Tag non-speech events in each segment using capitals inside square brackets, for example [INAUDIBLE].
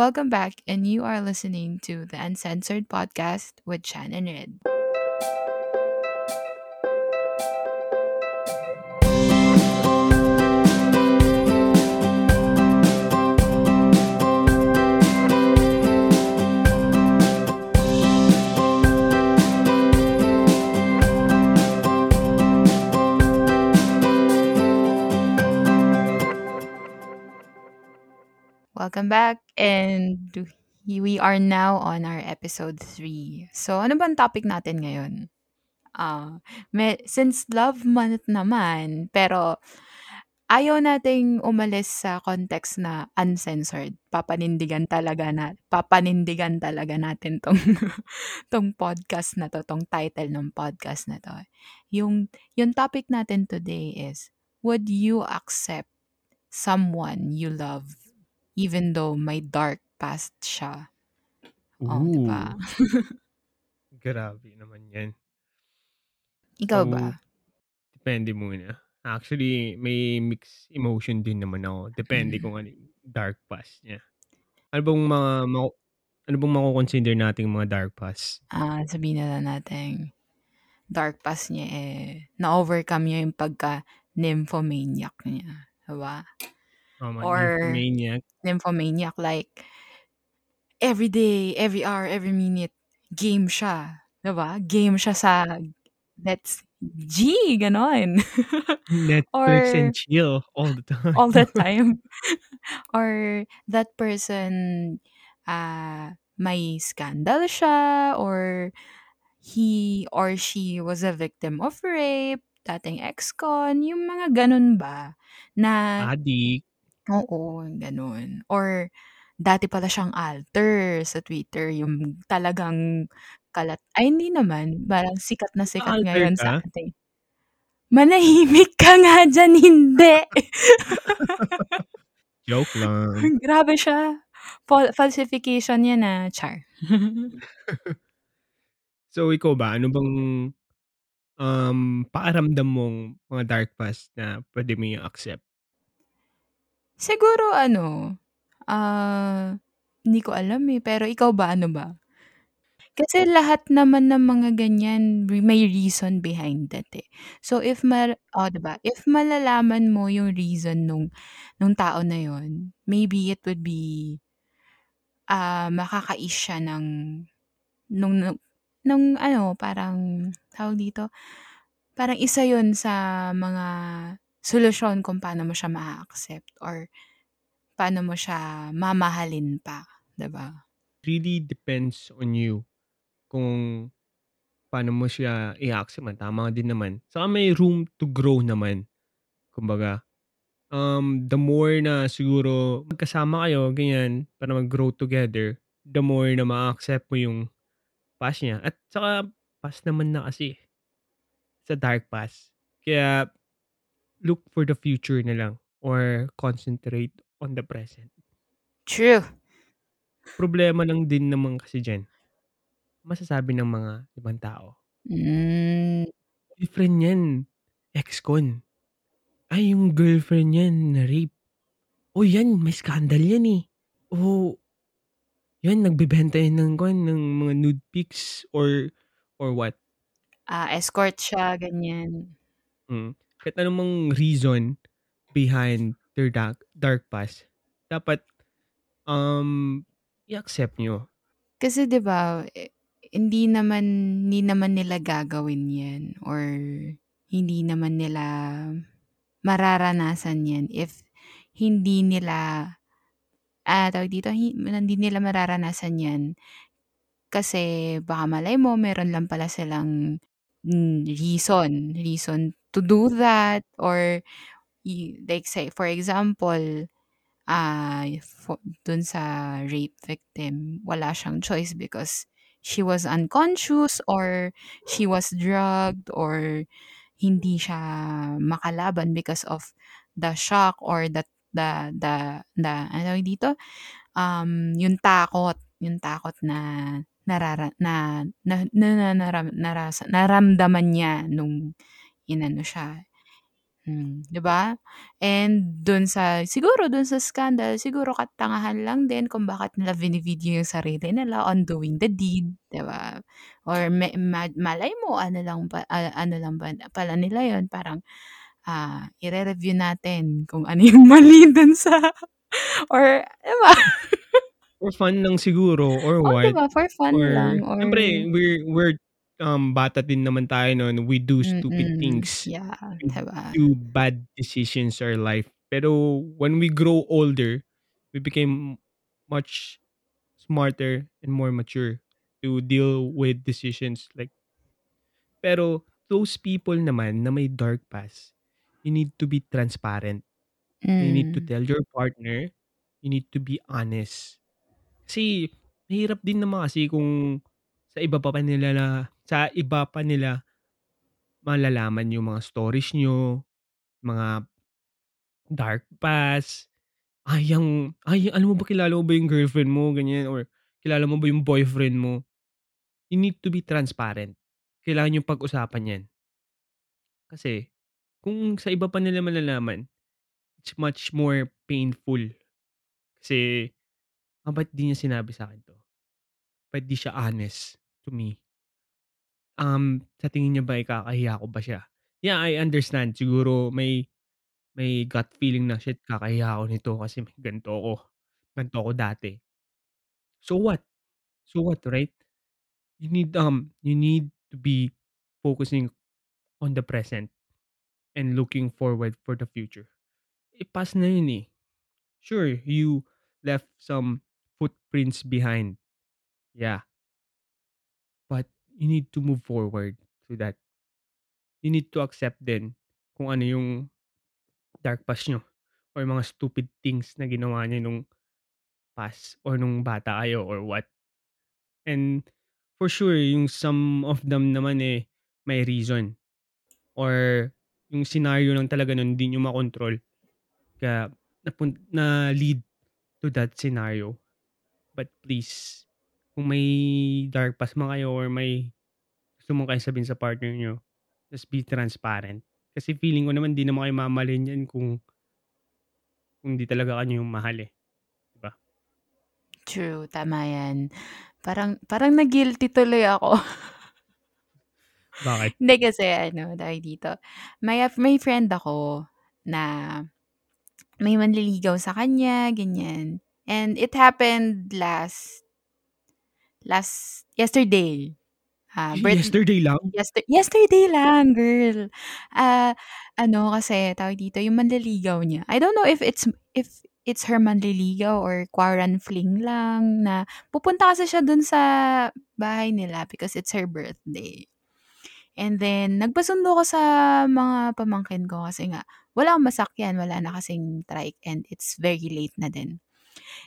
Welcome back, and you are listening to the Uncensored Podcast with and Red. Welcome back, and we are now on our episode 3. So, ano bang topic natin ngayon? Ah, me since love month naman, pero ayaw nating umalis sa context na uncensored. Papanindigan talaga na papanindigan talaga natin 'tong [LAUGHS] 'tong podcast na 'to, 'tong title ng podcast na 'to. Yung yung topic natin today is, would you accept someone you love even though may dark past siya? Oh? Ooh. [LAUGHS] Grabe naman 'yan. Ikaw So, ba? depende muna. Actually, may mixed emotion din naman ako. Depende Mm. kung ano dark past niya. Ano bang mga mako ano bang mako-consider nating mga dark past? Ah, sabihin na lang nating dark past niya, eh, na-overcome niya yung pagka-nymphomaniac niya, 'di Tama, Or nymphomaniac. nymphomaniac like every day, every hour, every minute, game siya, 'di ba? Game siya sa Let's G, gano'n. [LAUGHS] Netflix Or and chill all the [LAUGHS] time. all the time. [LAUGHS] Or that person, ah, may scandal siya or he or she was a victim of rape, dating ex-con, yung mga gano'n ba na Addict. Oo, gano'n. Or dati pala siyang alter sa Twitter, yung talagang kalat ay hindi naman, parang sikat na sikat Na-alter ngayon sa ka? atin. Manahimik ka nga diyan, hindi. [LAUGHS] Joke lang. [LAUGHS] Grabe siya. Fal falsification 'yan, ah, char. [LAUGHS] So, ikaw ba, ano bang, um, pakiramdam mong mga dark past na puwede mo i-accept? Siguro ano, ah, hindi ko alam, eh, pero ikaw ba, ano ba? Kasi lahat naman ng mga ganyan may reason behind that, eh. So, if ma oh, 'di ba, if malalaman mo yung reason nung nung tao na yun, maybe it would be ah, makaka-ease siya ng nung nung nung ano, parang tawag dito, parang isa yun sa mga solusyon kung paano mo siya maa-accept or paano mo siya mamahalin pa, 'di ba? Really depends on you kung paano mo siya i-accept man, tama din naman. Saka may room to grow naman. Kumbaga, um, the more na siguro magkasama kayo ganyan, para mag-grow together, the more na maa-accept mo yung past niya at saka past naman na kasi. Sa dark past. Kaya look for the future na lang or concentrate on the present. True. Problema lang din naman kasi diyan, masasabi ng mga ibang tao Hmm. boyfriend niyan, ex-con. Ay, yung girlfriend niyan na-rape. Oh, 'yan may scandal 'yan, eh. Oh 'yan nagbebenta yan ng kuwan, ng mga nude pics or or what. Ah, escort siya, ganyan. Mm, kahit anumang reason behind their dark dark past, dapat, um, i-accept niyo. Kasi 'di ba, eh, hindi naman hindi naman nila gagawin 'yan or hindi naman nila mararanasan 'yan if hindi nila, ah, tawag dito, hi hindi nila mararanasan 'yan kasi baka malay mo meron lang pala silang, hmm, reason reason to do that or y like say for example, ah, fo dun sa rape victim, wala siyang choice because she was unconscious or she was drugged or hindi siya makalaban because of the shock or the the the the ano dito, um, yung takot yung takot na narara na na na naram narasa naramdaman niya nung inano siya. Hmm, 'di ba? And dun sa siguro dun sa scandal, siguro katangahan lang din kung bakit nila vini-video yung sarili nila on doing the deed, 'di ba? Or me ma malay mo ano lang pa ah, ano lang ba pala nila yun parang, ah, ire-review natin kung ano yung [LAUGHS] mali dun sa or 'di ba? For fun lang siguro or Oh, what, ba for fun or lang or siyempre we're we're, um, bata din naman tayo nun, we do stupid Mm, things. yeah, We 'di ba? do bad decisions our life. Pero when we grow older, we became much smarter and more mature to deal with decisions like pero those people naman na may dark past, you need to be transparent. You need to Hmm. tell your partner, you need to be honest. Kasi mahirap din naman kasi kung sa iba pa pa nila na sa iba pa nila malalaman yung mga stories niyo, mga dark past. Ay, yang "Ay, alam mo ba kilala mo ba yung girlfriend mo?" Ganyan or "Kilala mo ba yung boyfriend mo?" You need to be transparent. Kailangan niyong pag-usapan 'yan. Kasi kung sa iba pa nila malalaman, it's much more painful. Kasi, "Ah, ba't di niya sinabi sa'kin 'to? Ba't di siya honest to me?" Um, sa tingin niya ba ikakahiya ko ba siya? Yeah, I understand siguro may may gut feeling na, "Shit, kakahiya ako nito kasi may ganito ako, ganito ako dati." So what? So what, right? You need, um, you need to be focusing on the present and looking forward for the future. Eh, past na yun, eh. Sure, you left some footprints behind. Yeah. You need to move forward to that. You need to accept din kung ano yung dark past niyo or mga stupid things na ginawa niyo nung past or nung bata kayo or what. And for sure yung some of them naman, eh, may reason or yung senaryo lang talaga nun hindi niyo makontrol kaya napun na-lead to that scenario. But please, kung may dark past man kayo or may gusto mong kausapin sa partner niyo, just be transparent. Kasi feeling ko naman di naman kayo mamahalin niyan kung kung di talaga ka niyo mahal, eh, 'di ba? True, tama 'yan. Parang parang na-guilty tuloy ako. Bakit? [LAUGHS] Hindi kasi ano, tawag dito, may may friend ako na may manliligaw sa kanya, ganyan. And it happened last last yesterday. Ah, Eh, birth yesterday lang? yester yesterday lang, girl. Ah, ano kasi, tawag dito, yung manliligaw niya, I don't know if it's if it's her manliligaw or quaran fling lang na pupunta kasi siya dun sa bahay nila because it's her birthday. And then nagpasundo ako sa mga pamangkin ko kasi nga wala akong masakyan, wala na kasing trike and it's very late na din.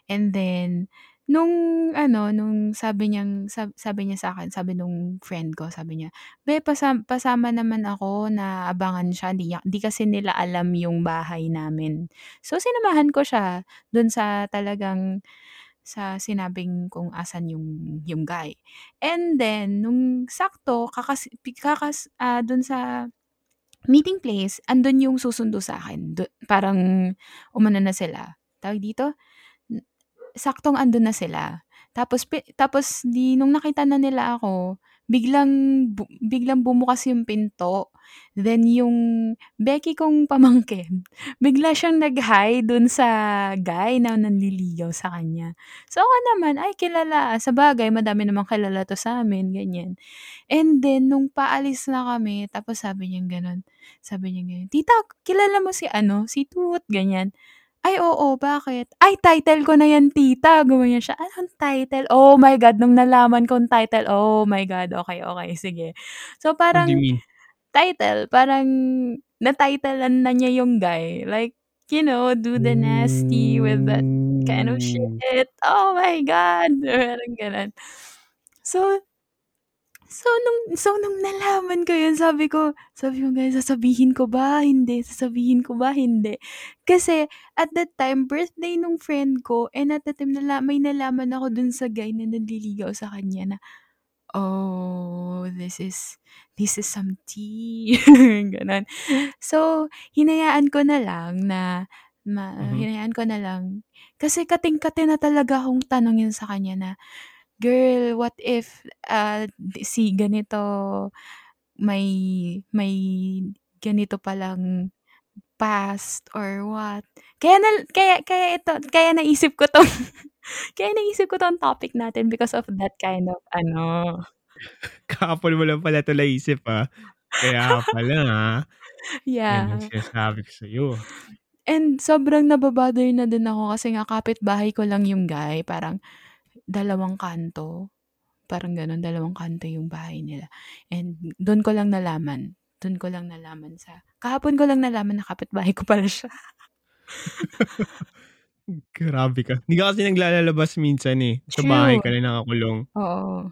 And then nung ano, nung sabi niyang sab sabi niya sa'kin, sabi nung friend ko, sabi niya, "Be, pasam pasama naman ako na abangan siya, di niya kasi nila alam yung bahay namin." So, sinamahan ko siya dun sa talagang sa sinabing kung asan yung yung guy. And then nung sakto kakas pi kakas ah, dun sa meeting place, andun yung susundo sa'kin. Du parang umano na sila, tawag dito, saktong andun na sila. Tapos pi tapos 'di nung nakita na nila ako, biglang bu biglang bumukas yung pinto. Then yung beki kong pamangkin, [LAUGHS] bigla siyang nag-hi dun sa guy na nanliligaw sa kanya. So ako naman, "Ay kilala, sabagay madami namang kilala 'to sa'min," ganyan. And then nung paalis na kami tapos sabi niyang gano'n, sabi niyang ganyan, "Tita, kilala mo si ano, si Tut?" ganyan. "Ay oo, bakit?" "Ay title ko na 'yan tita," gumanyan siya. "Anong title?" Oh my God, nung nalaman kong title, oh my God, okey, okey, sige. So parang title, parang na-titlean na niya yung guy. Like, you know, do the nasty with that kind of Oh. shit. Oh my God, [LAUGHS] parang gano'n. So so nung so nung nalaman ko yun sabi ko sabi ko, "Guys, sasabihin ko ba, hindi? Sasabihin ko ba, hindi?" Kasi at that time birthday nung friend ko and at that time nala may nalaman ako dun sa guy na nanliligaw sa kanya na "Oh, this is this is some tea." [LAUGHS] Gano'n. So, hinayaan ko na lang na ma Mhm. hinayaan ko na lang kasi kating-kati na talaga akong tanungin sa kanya na, "Girl, what if, ah, si ganito may may ganito palang past or what?" Kaya nal kaya kaya ito kaya naisip ko 'tong [LAUGHS] kaya naisip ko 'tong topic natin because of that kind of ano. [LAUGHS] Kahapon mo lang pala 'to naisip, ah. Kaya pala, ah. 'Yan ang Yeah. sinasabi ko sa'yo. And sobrang naba-bother na din ako kasi nga kapitbahay ko lang yung guy, parang dalawang kanto, parang gano'n, dalawang kanto yung bahay nila. And dun ko lang nalaman, dun ko lang nalaman sa kahapon ko lang nalaman na kapitbahay ko pala siya. [LAUGHS] Grabe ka. Hindi ka kasi naglalalabas minsan, eh. Sa bahay True. ka lang nakakulong. Oo.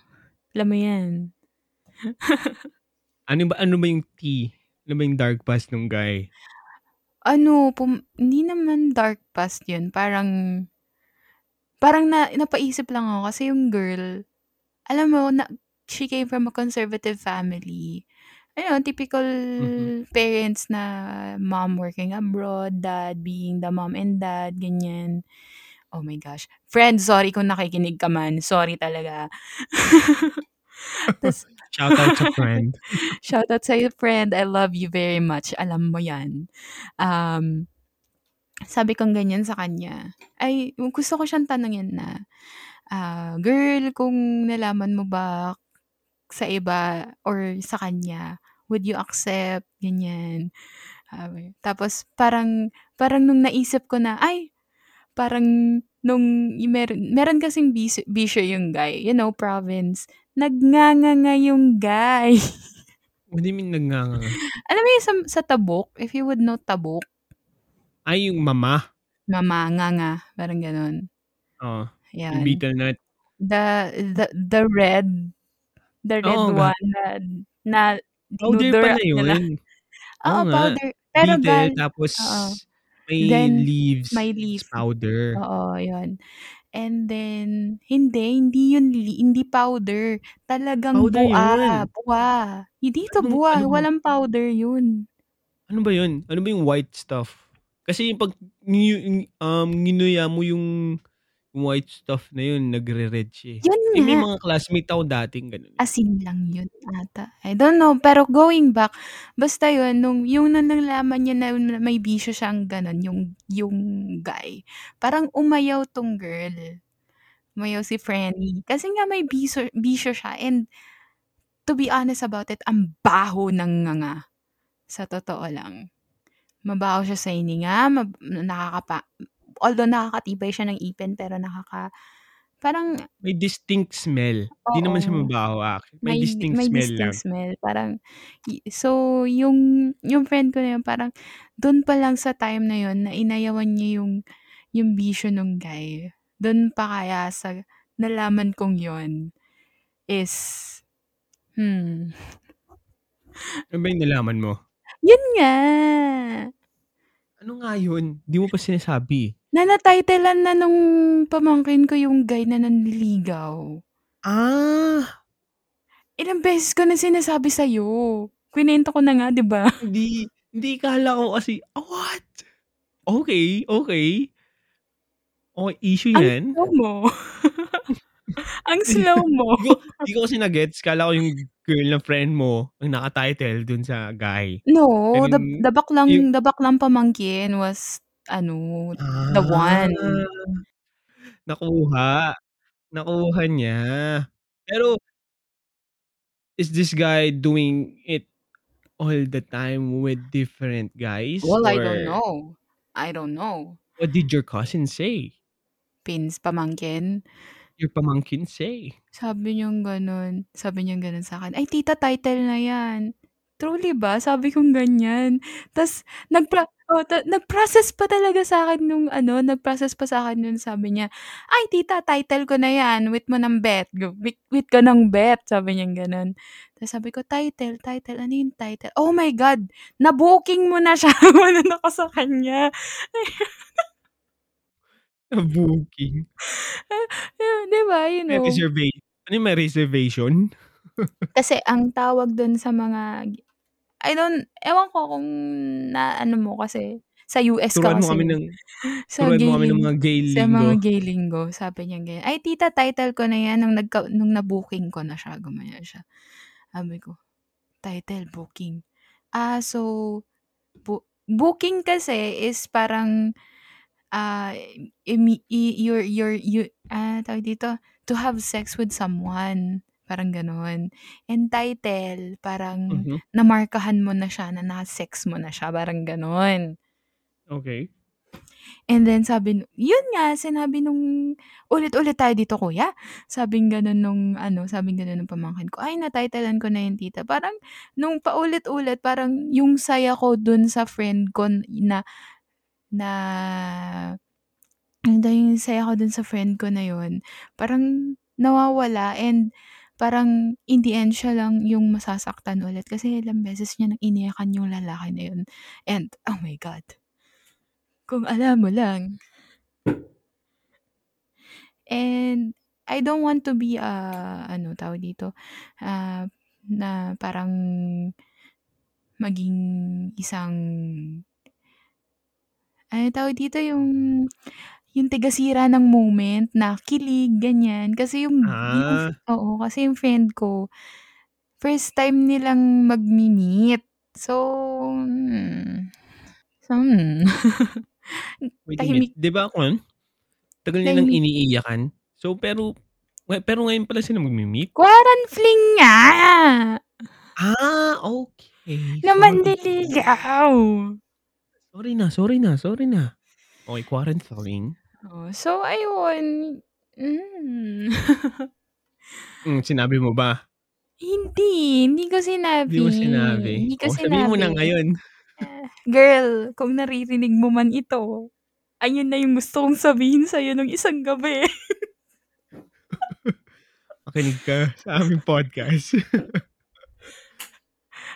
Alam mo 'yan. [LAUGHS] Ano ba ano ba yung tea? Ano ba yung dark past nung guy? Ano, pum hindi naman dark past yun, parang parang na napaisip lang ako kasi yung girl, alam mo na she came from a conservative family. Ayun, typical Mhm. parents na mom working abroad, dad being the mom and dad, ganyan. Oh my gosh. Friend, sorry kung nakikinig ka man, sorry talaga. [LAUGHS] Tas Shoutout sa friend. [LAUGHS] Shoutout sa'yo friend, I love you very much, alam mo 'yan. Um, sabi kong ganyan sa kanya, ay gusto ko siyang tanungin na, ah, "Girl, kung nalaman mo ba sa iba or sa kanya, would you accept?" Ganyan. Sabi tapos parang parang nung naisip ko na, ay, parang nung meron meron kasing bis bisyo yung guy, you know, province. Nagnganganga yung guy. What do you mean nagnganganga? Alam mo yung sa sa Tabuk, if you would know Tabuk? Ay, yung mama? Mama, nganga, parang gano'n. Oo, yung 'Yan. beetle nut. The the the red the red nga. one na na Powder pala nila. yun. [LAUGHS] Oo, Oo nga. powder, pero Beetle gal tapos oo. may Then leaves, may leaf. powder. Oo, yun. And then hindi, hindi yun li hindi powder, talagang Powder bua, yun. bua. Hindi ito Anong bua, ano? walang powder yun. Ano ba yun? Ano ba yung white stuff? Kasi 'pag ni um, nginuya mo yung white stuff na yun, nagre-red siya, eh. Yun Eh, may nga. mga classmate ako dating gano'n, eh. Asin lang yun ata, I don't know. Pero going back, basta yun nung yung nung nalaman niya na may bisyo siyang gano'n, yung yung guy, parang umayaw 'tong girl. Umayaw si Frenny kasi nga may biso bisyo siya and to be honest about it, ang baho ng nganga, sa totoo lang. Mabaho siya sa hininga, mab nakakapa although nakakatibay siya ng ipin pero nakaka parang May distinct smell. Di naman siya mabaho actually, may May distinct may smell distinct lang. smell parang so yung yung friend ko na yun parang dun pa lang sa time na yun na inayawan niya yung yung bisyo nung guy, dun pa kaya sa nalaman kong yun is, hmm. Ano ba yung nalaman mo? Yun nga. Ano nga yun? Di mo pa sinasabi. Na na-titlean na nung pamangkin ko yung guy na nanliligaw. Ah. Ilang beses ko na sinasabi sa'yo. Kinuwento ko na nga, 'di ba? [LAUGHS] Hindi, hindi akala ko kasi, ah, what? Okey, okey. Okey, issue Ang 'yan. slow mo. [LAUGHS] [LAUGHS] Ang slow mo. Di ko di ko kasi na-gets, akala ko yung girl na friend mo ang naka-title dun sa guy. No, And the yung the yung baklang the baklang pamangkin was ano, the Ah. one. Nakuha, nakuha niya. Pero is this guy doing it all the time with different guys Well, I don't or know. I don't know. what did your cousin say? Pins pamangkin? Your pamangkin say? Sabi niyang gano'n, sabi niyang gano'n sa'kin, "Ay tita title na 'yan." "Truly ba?" Sabi kong ganyan. Tas nagpro oh, ta nag-process pa talaga sa'kin nung ano, nag-process pa sa'kin nun sabi niya, "Ay tita title ko na 'yan, wait mo ng bet, wait wait ka ng bet." Sabi niyang gano'n. Tas sabi ko, "Title, title, ano yung title?" Oh my God, na-booking mo na siya, [LAUGHS] manunok ako sa kanya. [LAUGHS] [LAUGHS] Na-booking. [LAUGHS] Ah, 'di ba, you May know? reserva ano yun, may reservation? [LAUGHS] Kasi ang tawag dun sa mga I don't ewan ko kung naano mo kasi sa US ka Turuan mo kami kasi. ng Sa turuan mo gay kami ng mga gay sa mga gay lingo sabi niyang ganyan, "Ay tita title ko na 'yan nung nagka nung na-booking ko na siya." Gumanon siya. Sabi ko, "Title booking." Ah, so bo booking kasi is parang, imi i you're you're you ah, tawag dito, to have sex with someone, parang gano'n. And title parang Mhm. namarkahan mo na siya na na-sex mo na siya, parang gano'n. Okey. And then sabi yun nga sinabi nung, "Ulit-ulit tayo dito kuya?" Sabing gano'n nung ano, sabing gano'n nung pamangkin ko, "Ay na-titlean ko na 'yan tita." Parang nung paulit-ulit parang yung saya ko dun sa friend ko na na yung saya ko dun sa friend ko na yun, parang nawawala and parang in the end siya lang yung masasaktan ulit kasi ilang beses niya ng iniyakan yung lalaki na yun and oh my God. Kung alam mo lang. And I don't want to be, ah, ano tawag dito, ah, na parang maging isang ano tawag dito, yung yung tigasira ng moment na kilig ganyan. Kasi yung yung Ah. oo, kasi yung friend ko, first time nilang magme-meet. So, hmm. So, hmm. [LAUGHS] Wait a minute, Tahimik 'di ba kwan, tagal nilang tahimik iniiyakan? So pero pero ngayon pala sila magme-meet? Quaran-fling nga! Ah, okey. Na Sorry. manliligaw. Sorry na, sorry na, sorry na. Okey, quaran-fling. Oh, so ayun. Hmm. [LAUGHS] Hmm, sinabi mo ba? Hindi, hindi ko Hindi sinabi, mo sinabi? hindi ko Oh, sabihin mo na sinabi. ngayon. [LAUGHS] Girl, kung naririnig mo man ito, ayun na yung gusto kong sabihin sa'yo nung isang gabi. [LAUGHS] Makinig ka sa aming podcast.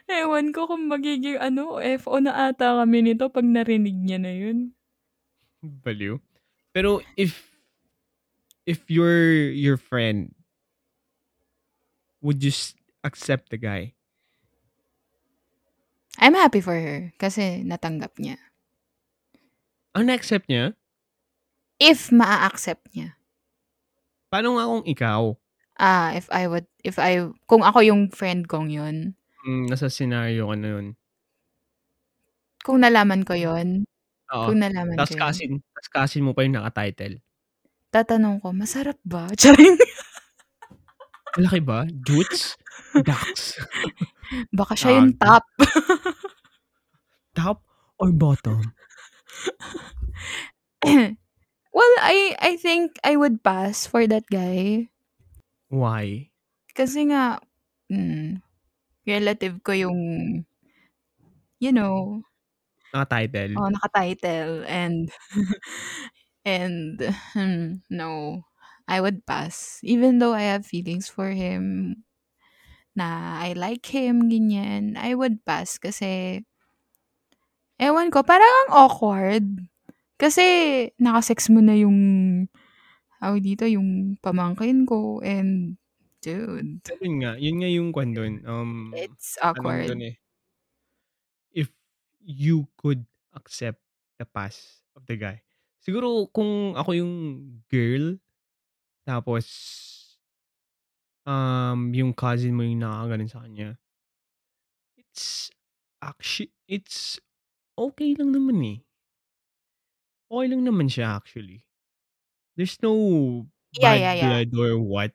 Ewan ko kung magiging ano, FO na ata kami nito 'pag narinig niya na yun. Baliw. Pero if if you're your friend would you accept the guy? I'm happy for her kasi natanggap niya. Ah, na-accept niya? If maa-accept niya. Paano nga kung ikaw? Ah, if I would if I kung ako yung friend kong yun? Hmm, nasa senaryo ka na nun. Kung nalaman ko yun? Oo, Kung nalaman tas ko yun? cousin tas cousin mo pa yung naka-title. Tatanong ko, "Masarap ba?" [LAUGHS] Charing. Malaki ba? Jutes? Daks? [LAUGHS] Baka siya yung top. [LAUGHS] Top or bottom? [COUGHS] Well, I I think I would pass for that guy. Why? Kasi nga, hmm, relative ko yung you know Naka-title? oo, naka-title and [LAUGHS] and hmm, no, I would pass. Even though I have feelings for him, na I like him, ganyan, I would pass kasi ewan ko, parang ang awkward. Kasi naka-sex mo na yung tawag dito, yung pamangkin ko and dude. Yun nga, yun nga yung kwan dun, um, It's tanong awkward. dun, eh. If you could accept the past of the guy. Siguro kung ako yung girl, tapos um, yung cousin mo yung nakakaganon sa kanya it's actu it's okey lang naman, eh. Okey lang naman siya actually. There's no Yeah, yeah, bad yeah. blood or what.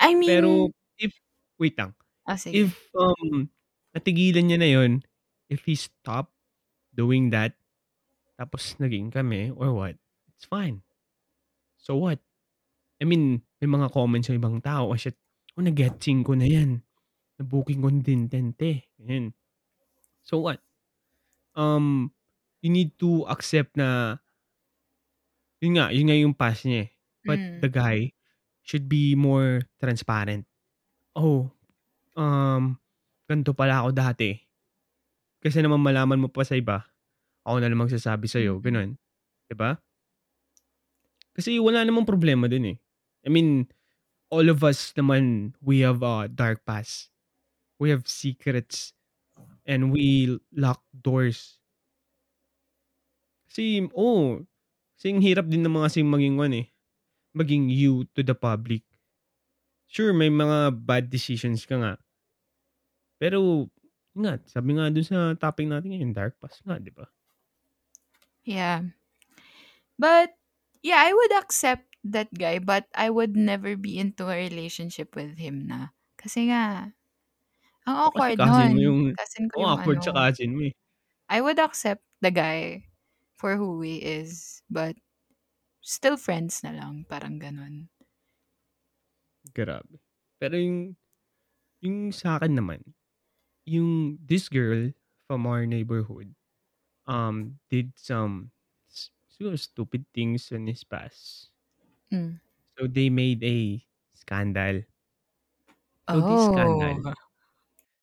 I mean Pero if wait lang, Oh, sige. if, um, natigilan niya na yun, if he stop doing that, tapos naging kami or what, it's fine. So what? I mean, may mga comments yung ibang tao, "Oh shit, oh na-getching ko na yan, na-booking ko din 'te," ganyan. So what? Um, you need to accept na yun nga, yun nga yung past niya, eh. But the Hmm. guy should be more transparent. "Oh, um, ganito pala ako dati. Kaysa naman malaman mo pa sa iba, ako na lang magsasabi sa'yo." Mm. Gano'n, 'di ba? Kasi wala namang problema dun, eh. I mean, all of us naman, we have uh, dark past. We have secrets. And we lock doors. Kasi, oh, kasi hirap din naman kasi maging one eh. Maging you to the public. Sure, may mga bad decisions ka nga. Pero, nga, sabi nga dun sa topic natin ngayon, dark past nga, di ba? Yeah. But, yeah, I would accept that guy, but I would never be into a relationship with him na. Kasi nga, ang kasi awkward cousin mo nun. yung, Cousin ko oh, yung awkward sa ano. cousin mo eh. I would accept the guy for who he is, but still friends na lang, parang ganun. Grabe. Pero yung, yung sa akin naman, yung this girl from our neighborhood um did some siguro stupid things in his past. Mm. So they made a scandal. So this scandal, Oh.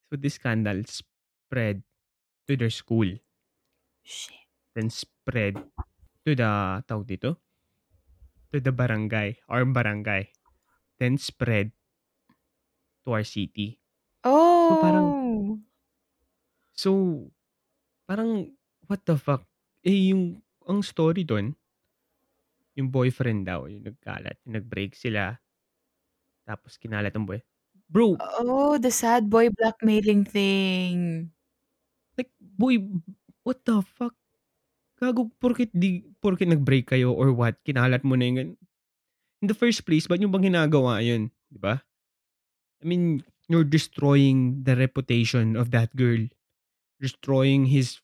so this scandal spread to their school, Shit. then spread to the tawag dito, to the barangay or barangay, then spread to our city. So parang Oh. so parang what the fuck? Eh yung ang story doon, yung boyfriend daw, yung nagkalat, yung nag-break sila, tapos kinalat ang boy. Bro, Oh, the sad boy blackmailing thing. like boy, what the fuck? Gago, porkit di, porkit nag-break kayo or what, kinalat mo na yung, in the first place, ba't nyo bang ginagawa yun? Di ba? I mean, you're destroying the reputation of that girl. Destroying his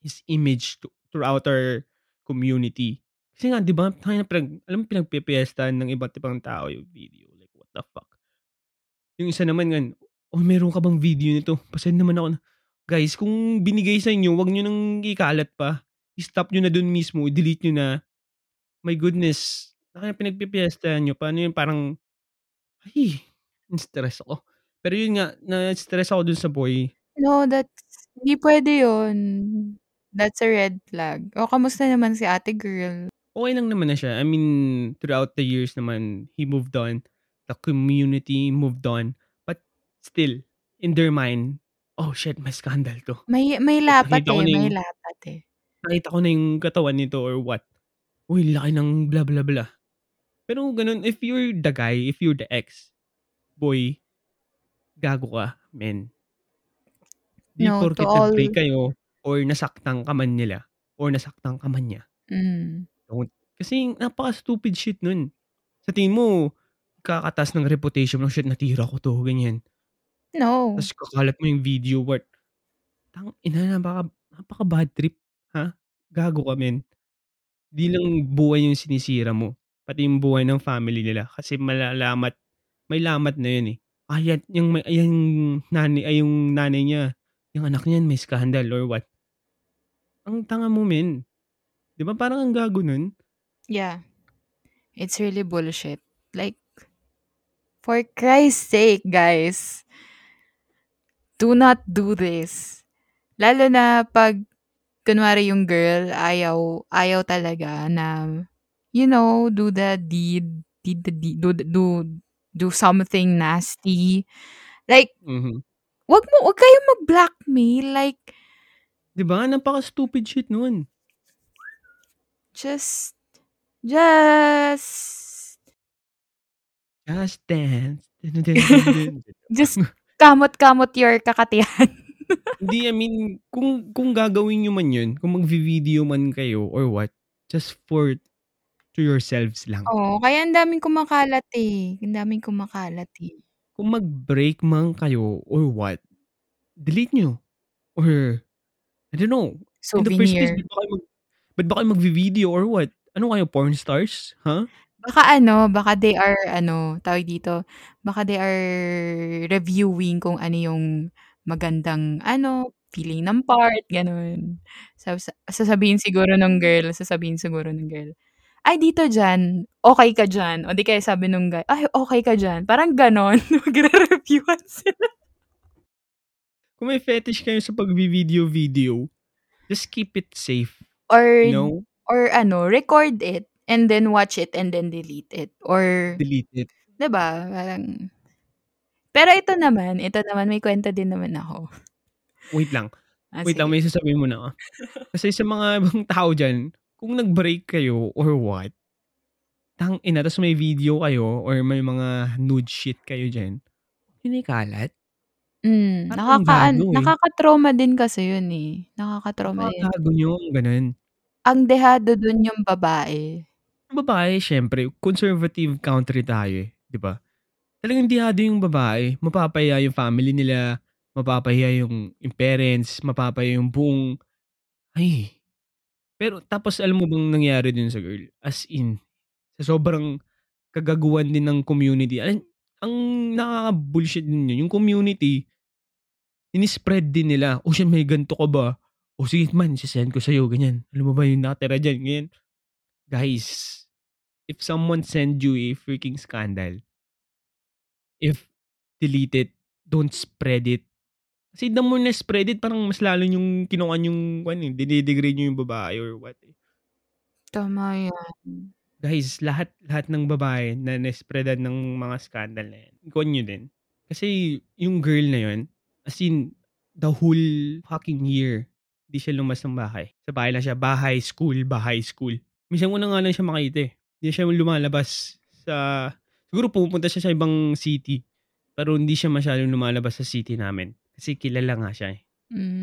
his image to, throughout our community. Kasi nga, di ba, tayo na pinag, alam mo, pinagpipiestahan ng iba't ibang tao yung video. Like, what the fuck? Yung isa naman nga, oh, meron ka bang video nito? Pasend naman ako na, guys, kung binigay sa inyo, wag nyo nang ikalat pa. I-stop nyo na dun mismo, i-delete nyo na. My goodness, nakaya pinagpipiestahan nyo. Paano yun, parang, ay, stress ako. Pero yun nga, na-stress ako dun sa boy. No, that's, hindi pwede yun. That's a red flag. O, kamusta naman si ate girl? okay lang naman na siya. I mean, throughout the years naman, he moved on. The community moved on. But still, in their mind, oh shit, may scandal to. May, may lapat Nakita eh, may lapat eh. Nakita ko na yung katawan nito or what. Uy, laki ng bla bla bla. Pero ganun, if you're the guy, if you're the ex, boy, gago ka, men. Di No, porkit to all- nag-break kayo or nasaktan ka man nila or nasaktan ka man niya. Mm. Kasi napaka-stupid shit nun. Sa tingin mo, kakatas ng reputation mo, shit, natira ko to, ganyan. No. Tapos kakalat mo yung video, what? Tang, ina, napaka, napaka bad trip. Ha? Gago ka, men. Di lang buhay yung sinisira mo. Pati yung buhay ng family nila. Kasi malalamat, may lamat na yun eh. Ayan, yung, may, yung, nanay, ay, yung nanay niya, yung anak niyan may scandal or what. Ang tanga mo, men. Di ba parang ang gago nun? Yeah. It's really bullshit. Like, for Christ's sake, guys, do not do this. Lalo na pag, kunwari yung girl, ayaw, ayaw talaga na, you know, do the deed, deed, the deed do, do, do something nasty. Like, Mhm. wag mo, wag kayo mag-blackmail. Like, Di ba? Napaka-stupid shit nun. just, just, Just dance. [LAUGHS] Just kamot-kamot your kakatihan. [LAUGHS] Hindi, I mean, kung, kung gagawin nyo man yun, kung mag-video man kayo or what, just for to yourselves lang. Oo, kaya ang daming kumakalat eh. Ang daming kumakalat eh. Kung mag-break man kayo or what, delete nyo. Or, I don't know. In the first place, Souvenir. ba't ba kayo, mag, ba't ba kayo mag-video or what? Ano kayo, porn stars? Ha? Baka ano, baka they are, ano, tawag dito, baka they are reviewing kung ano yung magandang, ano, feeling ng part, ganun. Sab- sasabihin siguro ng girl, sasabihin siguro ng girl, ay, dito dyan, okay ka dyan. O di kaya sabi nung guy, ay, okay ka dyan. Parang ganon, [LAUGHS] magre-reviewan sila. Kung may fetish kayo sa pag-video-video, just keep it safe. Or, You know? or ano, record it. And then watch it and then delete it or Delete it. 'di ba, parang pero ito naman, ito naman may kuwento din naman ako. Wait lang, Ah, wait lang sige. may sasabihin muna ako. [LAUGHS] Kasi sa mga ibang tao diyan, kung nag-break kayo or what, tang-ina ta's may video kayo or may mga nude shit kayo diyan, huwag niyo na ikalat. Hmm, Parang ang nakakaan gago, eh. nakaka-trauma din kasi yun, eh, nakaka-trauma din. Napakagago niyo, gano'n. Ang dehado dun yung babae. Babae siyempre conservative country tayo, eh, 'di ba? Talagang dehado yung babae, mapapahiya yung family nila, mapapahiya yung yung parents, mapapahiya yung buong ay. Pero tapos alam mo bang nangyari dun sa girl, as in, sa sobrang kagaguhan din ng community, an ang nakaka-bullshit din yun, yung community ini-spread din nila, "Oh, siya may ganito ka ba? O sige man ise-send ko sa'yo," ganyan. "Alam mo ba yung nakatira diyan?" Ganyan. Guys, if someone send you a freaking scandal if delete it, don't spread it. Kasi the more na spread it parang mas lalo niyong kinukuha niyong ano, dine-degrade niyo yung babae or what, eh. Tama yan. Guys, lahat lahat ng babae na na-spreadan ng mga scandal na yan, kuha niyo din. Kasi yung girl na yun, as in, the whole fucking year, di siya lumabas ng bahay. Sa bahay lang siya, bahay, school, bahay, school. Minsan ko na nga lang siya makita, eh. Di siya lumalabas sa siguro pumupunta siya sa ibang city, pero hindi siya masyadong lumalabas sa city namin. Kasi kilala nga siya, eh.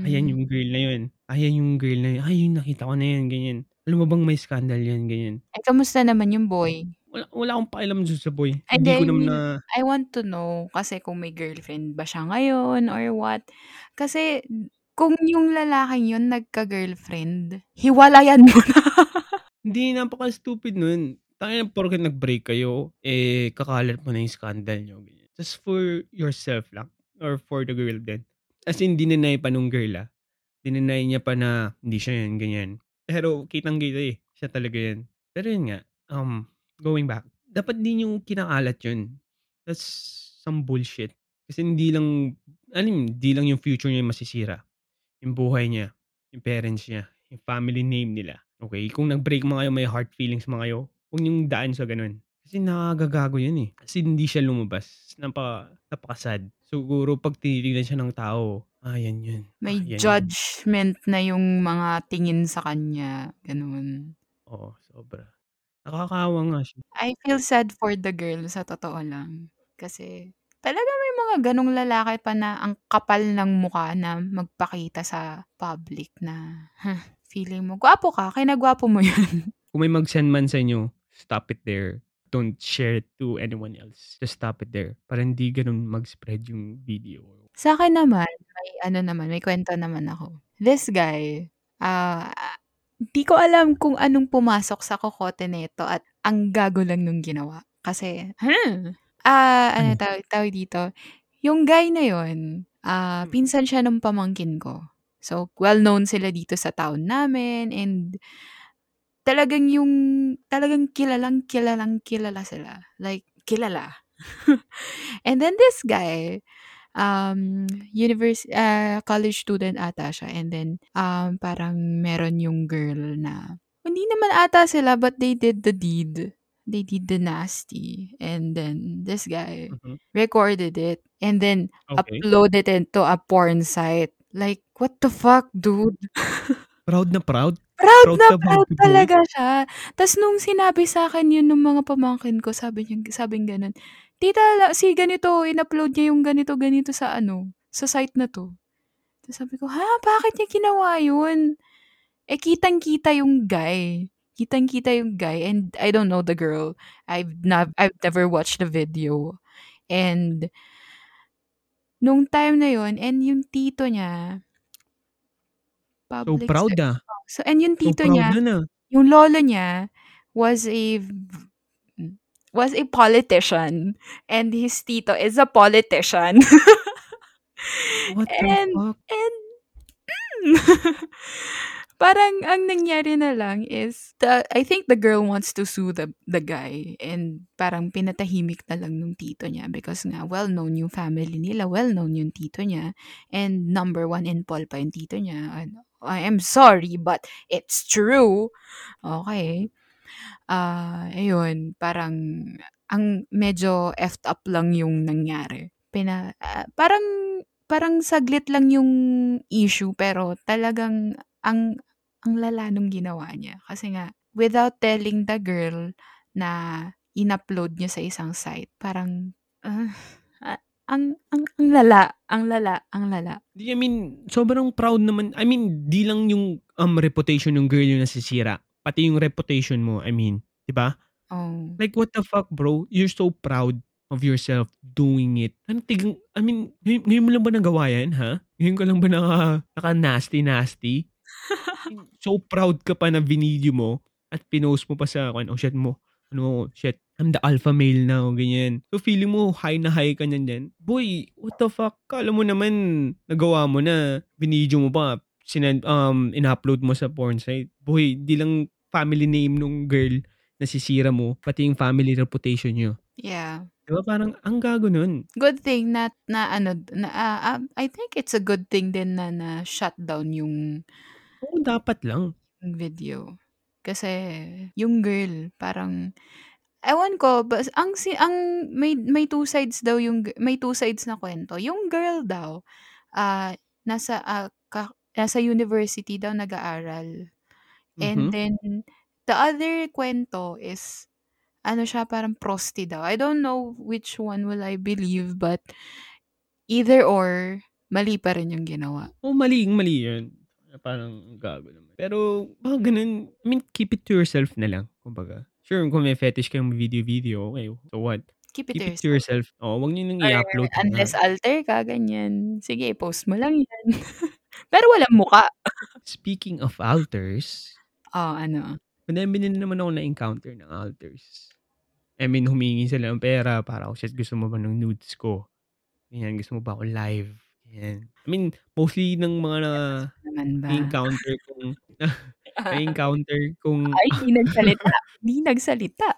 Ayan Hmm. yung girl na yun. Ayan yung girl na yun. Ay, yung nakita ko na yan, ganyan. Alam mo bang may scandal yan, ganyan. Eh, kamusta naman yung boy? Wala wala akong pakialam dun sa boy. Hindi, Hindi ko I naman na I want to know kasi kung may girlfriend ba siya ngayon or what. Kasi kung yung lalaking yun nagka-girlfriend, hiwalayan mo na. [LAUGHS] Hindi, napaka-stupid nun. Tangina porket nag-break kayo, eh, kakalat mo na yung scandal niyo, ganyan. Just for yourself lang or for the girl din. As in, dininay pa nung girl, ah. Dininay niya pa na hindi siya yan, ganyan. Pero kitang-kita, eh, siya talaga yan. Pero yun nga, um, going back, dapat di niyong kinakalat yun. That's some bullshit. Kasi hindi lang, ano hindi lang yung future niya yung masisira. Yung buhay niya, yung parents niya, yung family name nila. Okay? Kung nag-break man kayo, may heart feelings man kayo, huwag niyong daan sa ganun. Kasi nakakagago yan, eh. Kasi hindi siya lumabas. Napaka, napaka-sad. Siguro pag tinitignan siya ng tao, ah, yan yun. Ah, May yan yun. judgment na yung mga tingin sa kanya, ganun. Oo, sobra. Nakakaawa nga siya. I feel sad for the girl sa totoo lang. Kasi talagang may mga ganong lalaki pa na ang kapal ng mukha na magpakita sa public na, huh, feeling mo gwapo ka, kinagwapo mo [LAUGHS] yun. Kung may mag-send man sa inyo, stop it there. Don't share it to anyone else. Just stop it there. Para hindi ganun mag-spread yung video. Sa'kin naman, may ano naman, may kuwento naman ako. This guy, ah, di ko alam kung anong pumasok sa kokote nito at ang gago lang nung ginawa. Kasi, hmm, ah, ano Ano? tawag tawag dito, yung guy na yun, ah, Hmm. pinsan siya nung pamangkin ko. So, well-known sila dito sa town namin and talagang yung talagang kilalang kilalang kilala sila. Like, kilala. [LAUGHS] And then this guy, um, univers ah, college student ata siya and then, um, parang meron yung girl na hindi naman ata sila but they did the deed. They did the nasty and then this guy Mhm. recorded it and then Okay. uploaded it into a porn site. Like, what the fuck, dude? [LAUGHS] Proud na proud? Proud Proud na ka proud talaga siya. Tas nung sinabi sa'kin yun nung mga pamangkin ko, sabi niya sabing gano'n, "Tita, la si ganito, in-upload niya yung ganito, ganito sa ano, sa site na 'to." Tas sabi ko, "Ha? Bakit niya ginawa yun?" Eh, kitang-kita yung guy. Kitang-kita yung guy and I don't know the girl. I've nav I've never watched the video. And nung time na yun and yung tito niya So public proud, ser ah. so and yung So tito proud niya, ah. yung lolo niya was a was a politician and his tito is a politician. [LAUGHS] What the And fuck? and hmm, [LAUGHS] parang ang nangyari na lang is the I think the girl wants to sue the the guy and parang pinatahimik na lang nung tito niya because nga well-known yung family nila, well-known yung tito niya and number one in poll pa yung tito niya. Ano, I am sorry but it's true. Okey. Ah, ayun parang ang medyo effed up lang yung nangyari. Pina ah, parang parang saglit lang yung issue pero talagang ang ang lala nung ginawa niya. Kasi nga without telling the girl na in-upload niya sa isang site parang, ah, ang ang ang lala, ang lala, ang lala. I mean, sobrang proud naman I mean, 'di lang yung, um, reputation nung girl yung nasisira, pati yung reputation mo, I mean, 'di ba? Oh. Like, what the fuck bro? You're so proud of yourself doing it. Ano tigang I mean, ngayon ngayon mo lang ba nagawa yan, ha? Ngayon ka lang ba naka naka-nasty-nasty? [LAUGHS] So proud ka pa na vinidyo mo at pinost mo pa sa kuwan, oh, shit mo ano, shit, I'm the alpha male now, ganyan. So feeling mo high na high ka niyan diyan. Boy, what the fuck? Akala mo naman nagawa mo na, vinidyo mo pa, sinend um, in-upload mo sa porn site. Boy, 'di lang family name nung girl nasisira mo, pati yung family reputation niyo. Yeah. 'Di ba parang ang gago nun? Good thing na na ano na, ah, um, I think it's a good thing din na na-shut down yung Oo, dapat lang. video. Kasi yung girl parang ewan ko bas ang si ang may may two sides daw yung may two sides na kuwento. Yung girl daw, ah, nasa, ah, ka nasa university daw nag-aaral. And Mhm. then the other kuwento is ano siya parang proste daw. I don't know which one will I believe but either or, mali pa rin yung ginawa. Oo, maling-mali yun. Parang ang gago naman. Pero baka ganun, I mean, keep it to yourself na lang kumbaga. Sure kung may fetish kayong video-video, okey, so what? Keep it Keep it to yourself. Oo, wag niyo nang Or i-upload sa unless mga alter ka ganyan, sige post mo lang yan. [LAUGHS] Pero walang mukha. Speaking of alters Oh, ano? madami din naman akong na-encounter na alters. I mean, humihingi sila ng pera para, "Oh, shit gusto mo ba ng nudes ko?" Ganyan, "Gusto mo ba ako live?" Ganyan. I mean, mostly ng mga na naman ba? [LAUGHS] na-encounter kong Ay, hindi nagsalita, [LAUGHS] hindi nagsalita.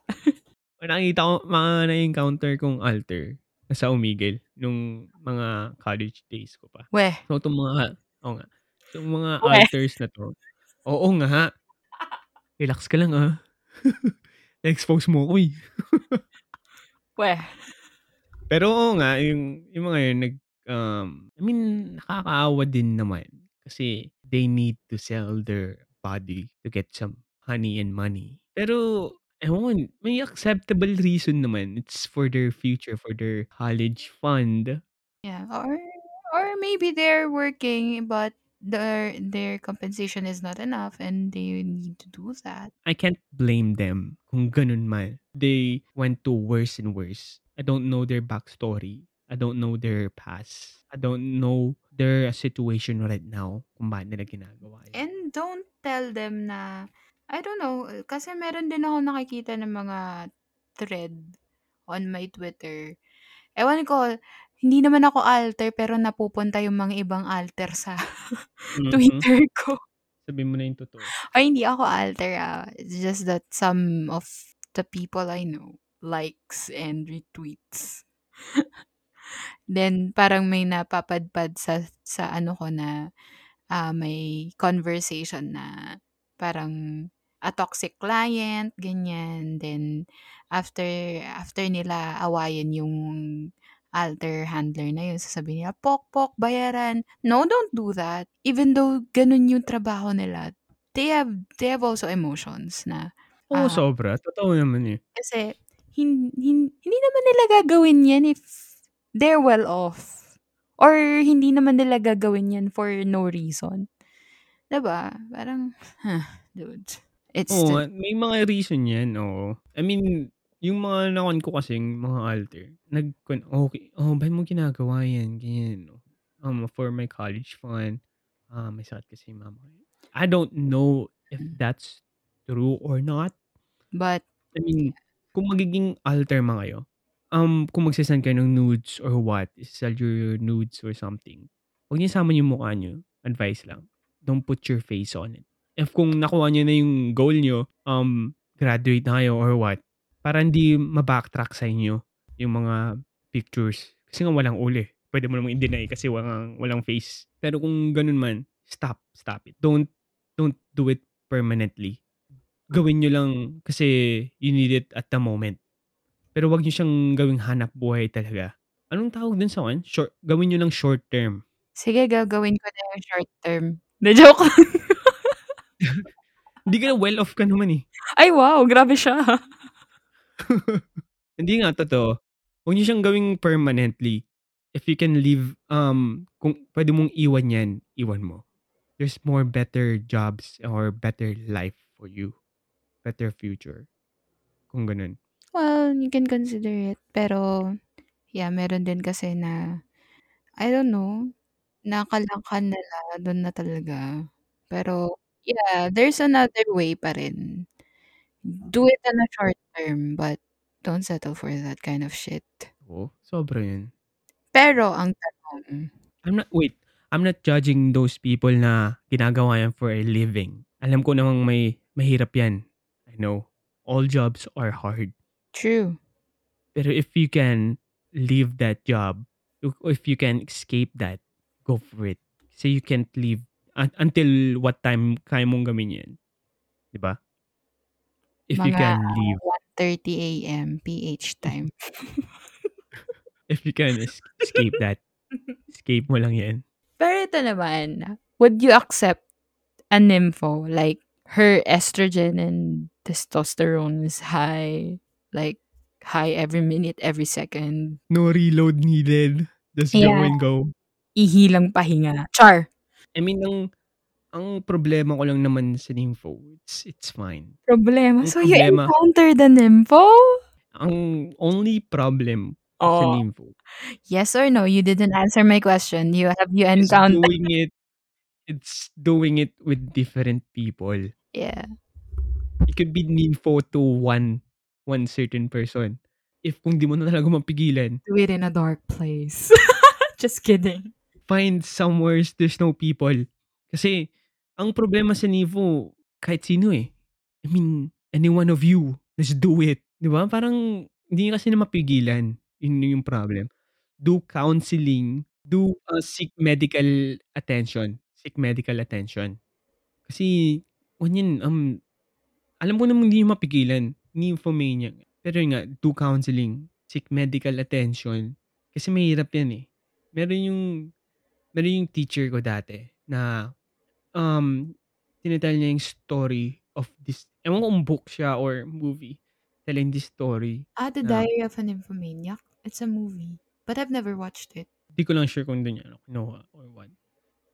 nakita ko mga na-encounter kong alter sa Omegle nung mga college days ko pa. Weh. So, 'tong mga oo nga, itong mga Weh. alters na 'to oo nga. Relax ka lang, ah. [LAUGHS] Na-expose mo ako, eh. [LAUGHS] Weh. Pero oo nga, yung yung mga yun nag um, I mean, nakakaawa din naman kasi they need to sell their body to get some honey and money. Pero ewan, may acceptable reason naman. It's for their future, for their college fund. Yeah, or or maybe they're working but their their compensation is not enough and they need to do that. I can't blame them kung ganun man. They went to worse and worse. I don't know their backstory. I don't know their past. I don't know their situation right now kung ba't nila ginagawa yun. And don't tell them na I don't know, kasi meron din akong nakikita ng mga thread on my Twitter. Ewan ko, hindi naman ako alter pero napupunta yung mga ibang alter sa [LAUGHS] Mhm. Twitter ko. Sabihin mo na yung totoo. Ay, hindi ako alter, ah. It's just that some of the people I know likes and retweets. [LAUGHS] Then parang may napapadpad sa sa ano ko na, ah, may conversation na parang a toxic client, ganyan. Then after after nila awayin yung alter handler na yun, sasabihin nila, "Pok, pok, bayaran." No, don't do that. Even though ganun yung trabaho nila, they have they have also emotions na, Oo, ah sobra. Totoo naman, eh. Kasi hin hin hindi naman nila gagawin yan if they're well off or hindi naman nila gagawin yan for no reason. 'Di ba? Parang, dude, it's Oo the may mga reason yan, oo. I mean, yung mga na-kuwan ko kasing mga alter, nag-kuwan okey, "Oh, ba't mo ginagawa yan?" Ganyan, um, "For my college fund." Ah, may sakit kasi yung mama. I don't know if Hmm. that's true or not. But I mean, kung magiging alter man kayo, um, kung magse-send kayo ng nudes or what, i-se-sell your nudes or something, wag niyo isama yung mukha niyo, advice lang. Don't put your face on it. If kung nakuha niyo na yung goal niyo, um, graduate na kayo or what, para hindi ma-backtrack sa inyo yung mga pictures. Kasi nga walang ulo, eh. Puwede mo namang i-deny kasi walang walang face. Pero kung ganun man, stop, stop it. Don't don't do it permanently. gawin niyo lang kasi you need it at the moment. Pero wag niyo siyang gawing hanap buhay talaga. Anong tawag dun sa one? Short gawin niyo lang short term. Sige, gagawin ko na yung short term. 'Di joke lang. [LAUGHS] Hindi ka well off ka naman, eh. Ay, wow! Grabe siya. [LAUGHS] Hindi nga, totoo. Huwag niyo siyang gawing permanently. If you can leave, um, kung pwede mong iwan yan, iwan mo. There's more better jobs or better life for you. Better future. Kung ganun. Well, you can consider it. Pero, yeah, meron din kasi na, I don't know, nakalangkan nila dun na talaga. Pero, yeah, there's another way pa rin. Do it on a short term, but don't settle for that kind of shit. Oo, sobra yun. Pero ang tanong I'm not wait, I'm not judging those people na ginagawa yan for a living. Alam ko namang may mahirap yan. I know. All jobs are hard. True. Pero if you can leave that job, if you can escape that, go for it. So you can't leave un- until what time kaya mong gawin yan. 'Di ba? If you can leave. 1:30 AM PH time. [LAUGHS] If you can es- escape that, escape mo lang yan. Pero ito naman, would you accept a nympho like her estrogen and testosterone is high, like high every minute, every second? No reload needed. Just go Yeah. and go. Ihilang pahinga. Char. I mean, ang ang problema ko lang naman sa nympho, it's it's fine. Problema. Ang So you problema- encountered the nympho? Ang only problem sa Oh. nympho Yes or no? You didn't answer my question. You have you encountered? doing it it's doing it with different people. Yeah. It could be nympho to one one certain person. If kung di mo na talaga mapigilan, Do it in a dark place. [LAUGHS] Just kidding. find somewhere there's no people. Kasi ang problema sa nympho, kahit sino eh. I mean, any one of you, let's do it. Di ba? Parang hindi kasi na mapigilan. Yun yung problem. Do counseling. Do uh, seek medical attention. Seek medical attention. Kasi, yun, um, alam ko naman hindi mapigilan. Nymphomania. Pero yun nga, do counseling. Seek medical attention. Kasi mahirap yan eh. Meron yung, meron yung teacher ko dati na, um, tinitel niya yung story of this, ewan ko kung book siya or movie, telling this story. Ah, The. Diary of an Nymphomaniac. It's a movie. But I've never watched it. Di ko lang sure kung doon ano, kinuha or what.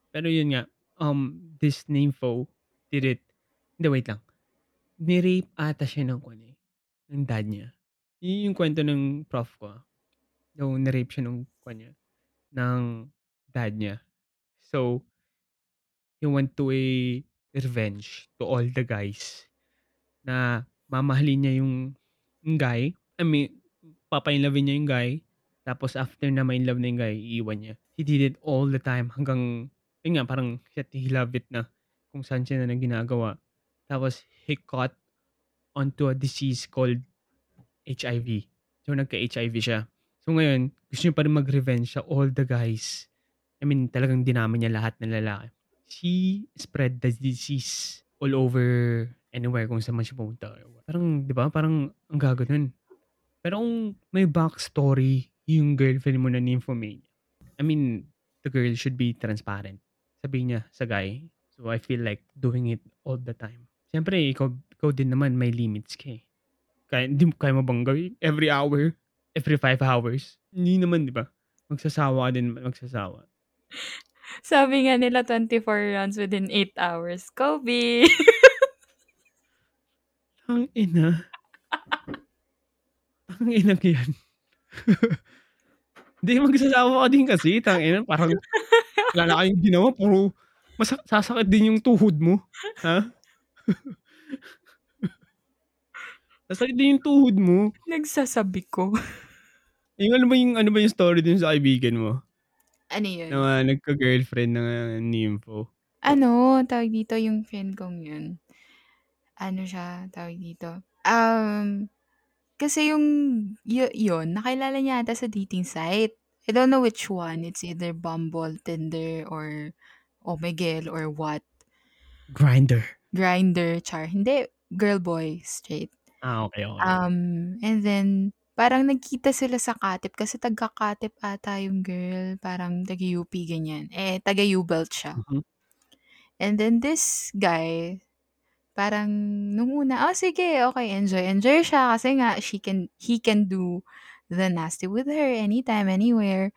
Pero yun nga, um, this nympho did it. Hindi, wait lang. Nirape ata siya ng kwan eh. Ng dad niya. Yun yung kwento ng prof ko. ah. Daw, nirape siya ng kwan niya. Ng dad niya. So, he went to a revenge to all the guys na mamahalin niya yung, yung guy. I mean, papainlovin niya yung guy. Tapos after na ma-inlove na yung guy, iiwan niya. He did it all the time hanggang, yun nga, parang he love it na kung saan siya na nang ginagawa. Tapos he caught onto a disease called HIV. So nagka-HIV siya. So ngayon, gusto niya pa rin mag-revenge sa all the guys. I mean, talagang dinami niya lahat ng lalaki. She spread the disease all over anywhere kung saan man siya pumunta. Parang, di ba? Parang ang gaganon. Pero kung may backstory yung girlfriend mo na nymphomania, I mean, the girl should be transparent. Sabihin niya sa guy. So I feel like doing it all the time. Siyempre, ikaw, ikaw din naman may limits ka eh. Kaya, hindi mo, kaya mo bang gawin? Every hour? Every five hours? Hindi naman, di ba? Magsasawa ka din, magsasawa. [LAUGHS] Sabi nga nila 24 rounds within 8 hours. Kobe! [LAUGHS] Ang ina. [LAUGHS] Ang ina yan. Hindi, magsasawa ka din kasi. Tang ina, parang wala na kayong ginawa. Puro masak sasakit din yung tuhod mo. Ha? Sasakit din yung tuhod mo. Nagsasabi ko. [LAUGHS] Yung ano ba yung, ano ba yung story din sa kaibigan mo? Ano yun? Na nagka-girlfriend ng nympho. Ano, tawag dito yung friend kong yun. Ano siya, tawag dito. Um, kasi yung, y- yun, nakilala niya ata sa dating site. I don't know which one. It's either Bumble, Tinder, or Omegle, or what. Grinder. Grinder, char. Hindi, girl, boy, straight. Ah, okey, okey. Um, and then parang nagkita sila sa Katip kasi taga-Katip ata yung girl, parang taga-UP ganyan, eh, taga-U-Belt siya. Mhm. And then this guy, parang nung una, oh, sige okey enjoy enjoy siya kasi nga she can he can do the nasty with her anytime, anywhere.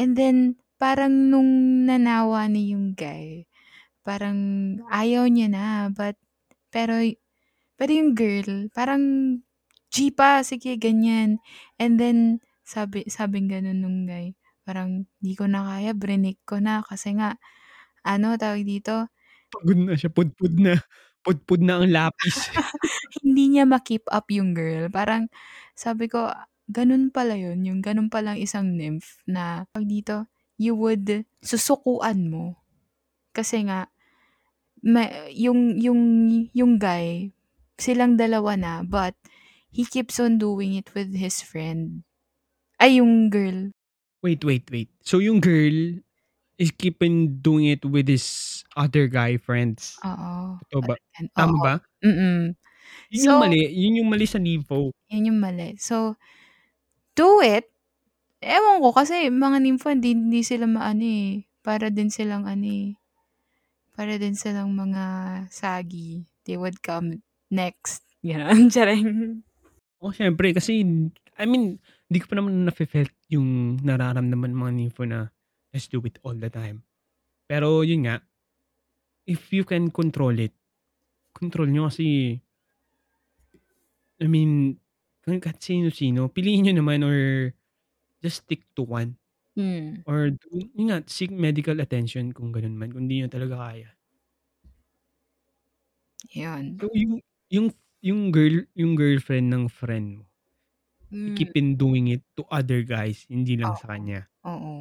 And then parang nung nanawa na yung guy, parang ayaw niya na but pero pero yung girl parang, "G pa, sige," ganyan. And then sabi sabing gano'n nung guy, parang, "Di ko na kaya, brineak ko na kasi nga ano, tawag dito" Pagod na siya, pudpud na. Pudpud na ang lapis. [LAUGHS] Hindi niya ma-keep up yung girl. Parang sabi ko, gano'n pala yun, yung gano'n palang isang nymph na tawag dito, you would susukuan mo. Kasi nga ma yung yung yung guy, silang dalawa na but he keeps on doing it with his friend. Ay, yung girl. Wait, wait, wait. So yung girl is keep on doing it with his other guy friends? Oo, Totoo ba? gan Tama oo, ba? mm. Yun yung So mali, yun yung mali sa nympho. Yun yung mali. So, do it. Ewan ko kasi mga nympho hindi hindi sila maano, eh, para din silang ano, eh, para din silang mga saggy. They would come next, gano'n, [LAUGHS] charing. Oo, siyempre kasi I mean, di ko pa naman nafe-felt yung nararamdaman mga nympho na, "Let's do it all the time." Pero yun nga, if you can control it, control niyo kasi I mean, kahit sino-sino, piliin niyo naman or just stick to one. Hmm. Or yun nga, seek medical attention kung gano'n man, kung di niyo talaga kaya. Yun. So yung yung yung girl yung girlfriend ng friend mo, Hmm. keep in doing it to other guys, hindi lang Oo, sa kanya? oo.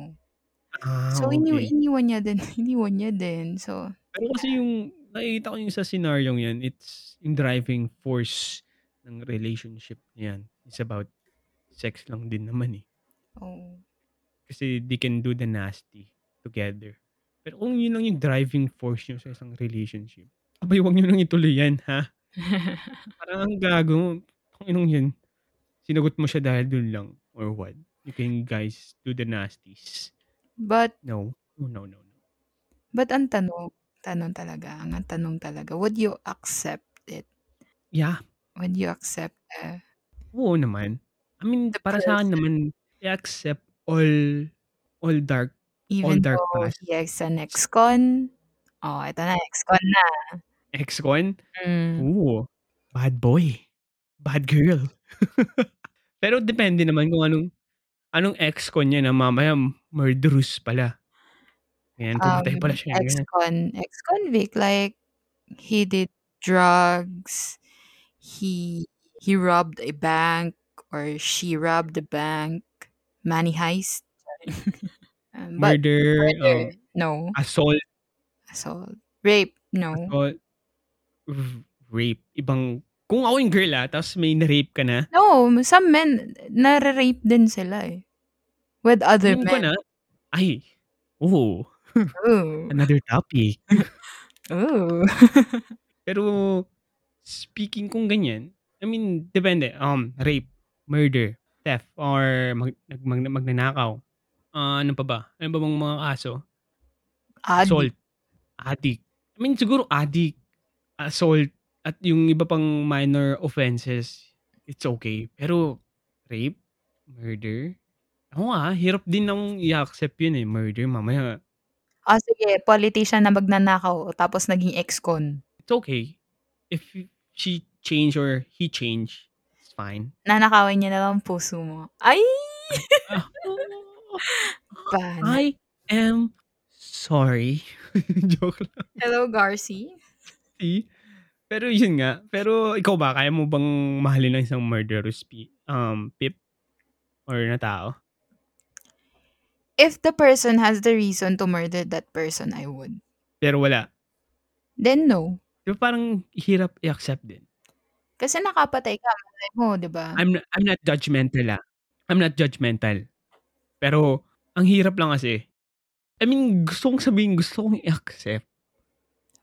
Ah, So iniwa okey. iniwan niya din [LAUGHS] iniwan niya din, so Pero kasi yung nakikita ko yung sa senaryong yan, it's yung driving force ng relationship niyan is about sex lang din naman, eh. Oo. Kasi they can do the nasty together. Pero kung yun lang yung driving force niyo sa isang relationship, aba'y wag niyo nang ituloy yan, ha? [LAUGHS] Parang ang gago, tanginang yan. Sinagot mo siya dahil dun lang or what? You can guys do the nasties. But No. No, no, no, no. but ang tanong tanong talaga, ang tanong talaga, would you accept it? Yeah. Would you accept, eh Oo naman. I mean, the para sa'kin person naman, i-accept all all dark all even dark though past. he has an ex-con? Oh, eto na, ex-con na. Ex-con? Hmm. Ooh, bad boy, bad girl. [LAUGHS] Pero depende naman kung anong anong ex-con niya na mamaya murderous pala. Ayan, pumatay pala Um, siya, ganyan. ex-con ex-convict, like he did drugs, he he robbed a bank or she robbed a bank, money heist. Um, Murder, murder, um, no. assault. Assault. Rape, no. Assault, rape, ibang kung ako yung girl, ah, tapos may na-rape ka na No, some men nare-rape din sila, eh, with other ko men. na ay, oh, Ooh. another topic. [LAUGHS] Ooh. Pero speaking kung ganyan, I mean, depende, um, rape, murder, theft, or mag nag mag magnanakaw. Ah, ano pa ba? Ano pa bang mga kaso? Addict. Assault, addict. I mean, siguro addict, assault, at yung iba pang minor offenses, it's okay. Pero rape, murder, ako nga, hirap din akong i-accept yun, eh, murder. Mamaya Oh, sige, politician na magnanakaw tapos naging ex-con. It's okay. If she change or he change, it's fine. Nanakawin niya na lang puso mo. Ay! [LAUGHS] Ah. I am sorry. [LAUGHS] Joke lang. Hello, Garci. See? Pero yun nga, pero ikaw ba, kaya mo bang mahalin ang isang murderous pi um, pip or na tao? If the person has the reason to murder that person, I would. Pero wala. Then no. Di ba parang hirap i-accept din? Kasi nakapatay ka, malay mo, di ba? I'm I'm not judgmental, ah. I'm not judgmental. Pero ang hirap lang kasi, I mean, gusto kong sabihin, gusto kong i-accept.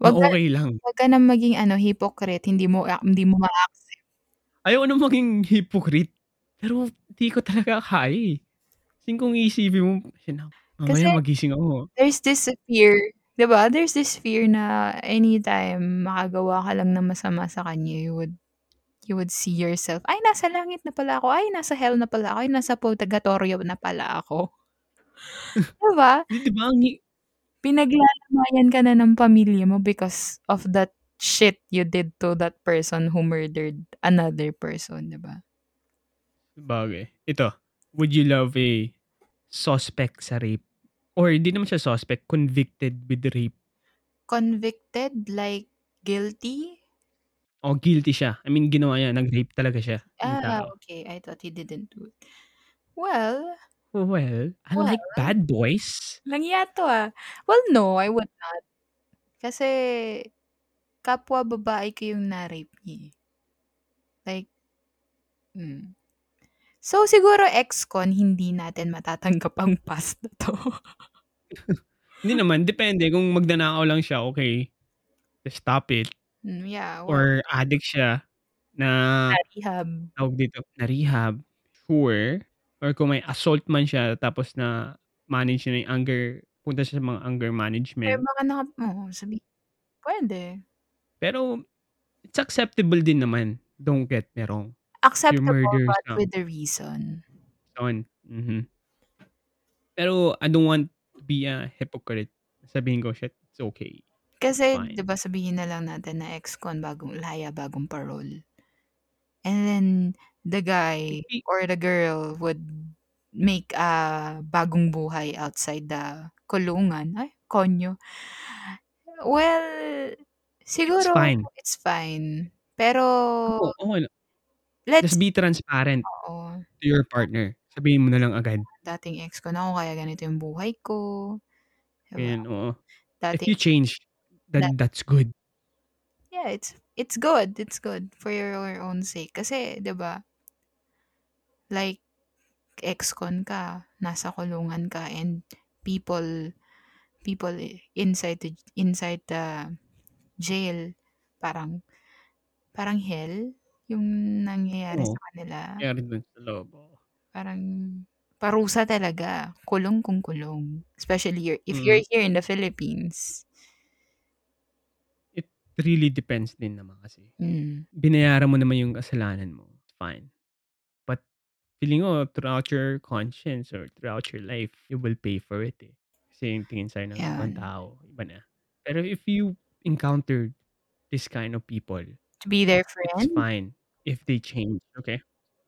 Na Wag ka okey lang. wag ka ng maging ano, hypocrite, hindi mo a hindi mo ma-accept. Ayoko ng maging hypocrite, pero di ko talaga kaya, eh. Kasi kung iisipin mo, Kasi mamaya magising ako there's this fear, 'di ba? There's this fear na anytime makagawa ka lang ng masama sa kanya, you would you would see yourself, "Ay, nasa langit na pala ako. Ay, nasa hell na pala ako. Ay, nasa purgatorio na pala ako." [LAUGHS] 'Di ba? 'Di ba ang hi Pinaglalamayan ka na ng pamilya mo because of that shit you did to that person who murdered another person, 'di ba? Sabagay. Ito, would you love a suspect sa rape or hindi naman siya suspect, convicted with rape? Convicted, like guilty? Oo, guilty siya. I mean ginawa niya, nag-rape talaga siya Ah, okey. I thought he didn't do it. Well Well, well unlike bad boys. langya 'to, ah. Well, no, I would not. Kasi kapwa babae ko yung na-rape niya, eh. Like hmm. So, siguro ex-con, hindi natin matatanggap ang past na 'to. [LAUGHS] Hindi naman, depende kung magnanakaw lang siya, okey. Just stop it. Hmm, yeah, well Or addict siya na Na-rehab. tawag dito, na-rehab, sure. Or kung may assault man siya tapos na-manage niya yung anger, punta siya sa mga anger Eh, management. baka naka oo, sabi puwede. Pero it's acceptable din naman, don't get me wrong. Acceptable, but some with a reason. on mhm. Pero I don't want to be a hypocrite. Sabihin ko, "Shit, it's okay." Kasi Fine. 'di ba sabihin na lang natin na ex-con, bagong laya, bagong parol. And then the guy or the girl would make a bagong buhay outside the kulungan. Ay, konyo. Well, It's siguro fine. it's fine. Pero Oo, okey lang. let's Just be transparent Oo. to your partner. Sabihin mo na lang agad. Dating ex-con ako kaya ganito yung buhay ko, 'di ba? Ayan, oo. If Dating you change, da then that's good. Yeah, it's it's good, it's good for your own sake. Kasi 'di ba like ex-con ka, nasa kulungan ka, and people people inside the inside the jail parang parang hell yung nangyayari Oo. sa kanila. Nangyari dun sa loob, oo. Parang parusa talaga, kulong kung kulong. Especially you're if Mm. you're here in the Philippines. It really depends din naman kasi. Hmm. Binayaran mo naman yung kasalanan mo, fine. Feeling ko throughout your conscience or throughout your life, you will pay for it, eh. Kasi yung tingin sa'yo ng ibang Yan. tao, iba na. Pero if you encountered this kind of people, To be their it's friend? fine if they change, okay?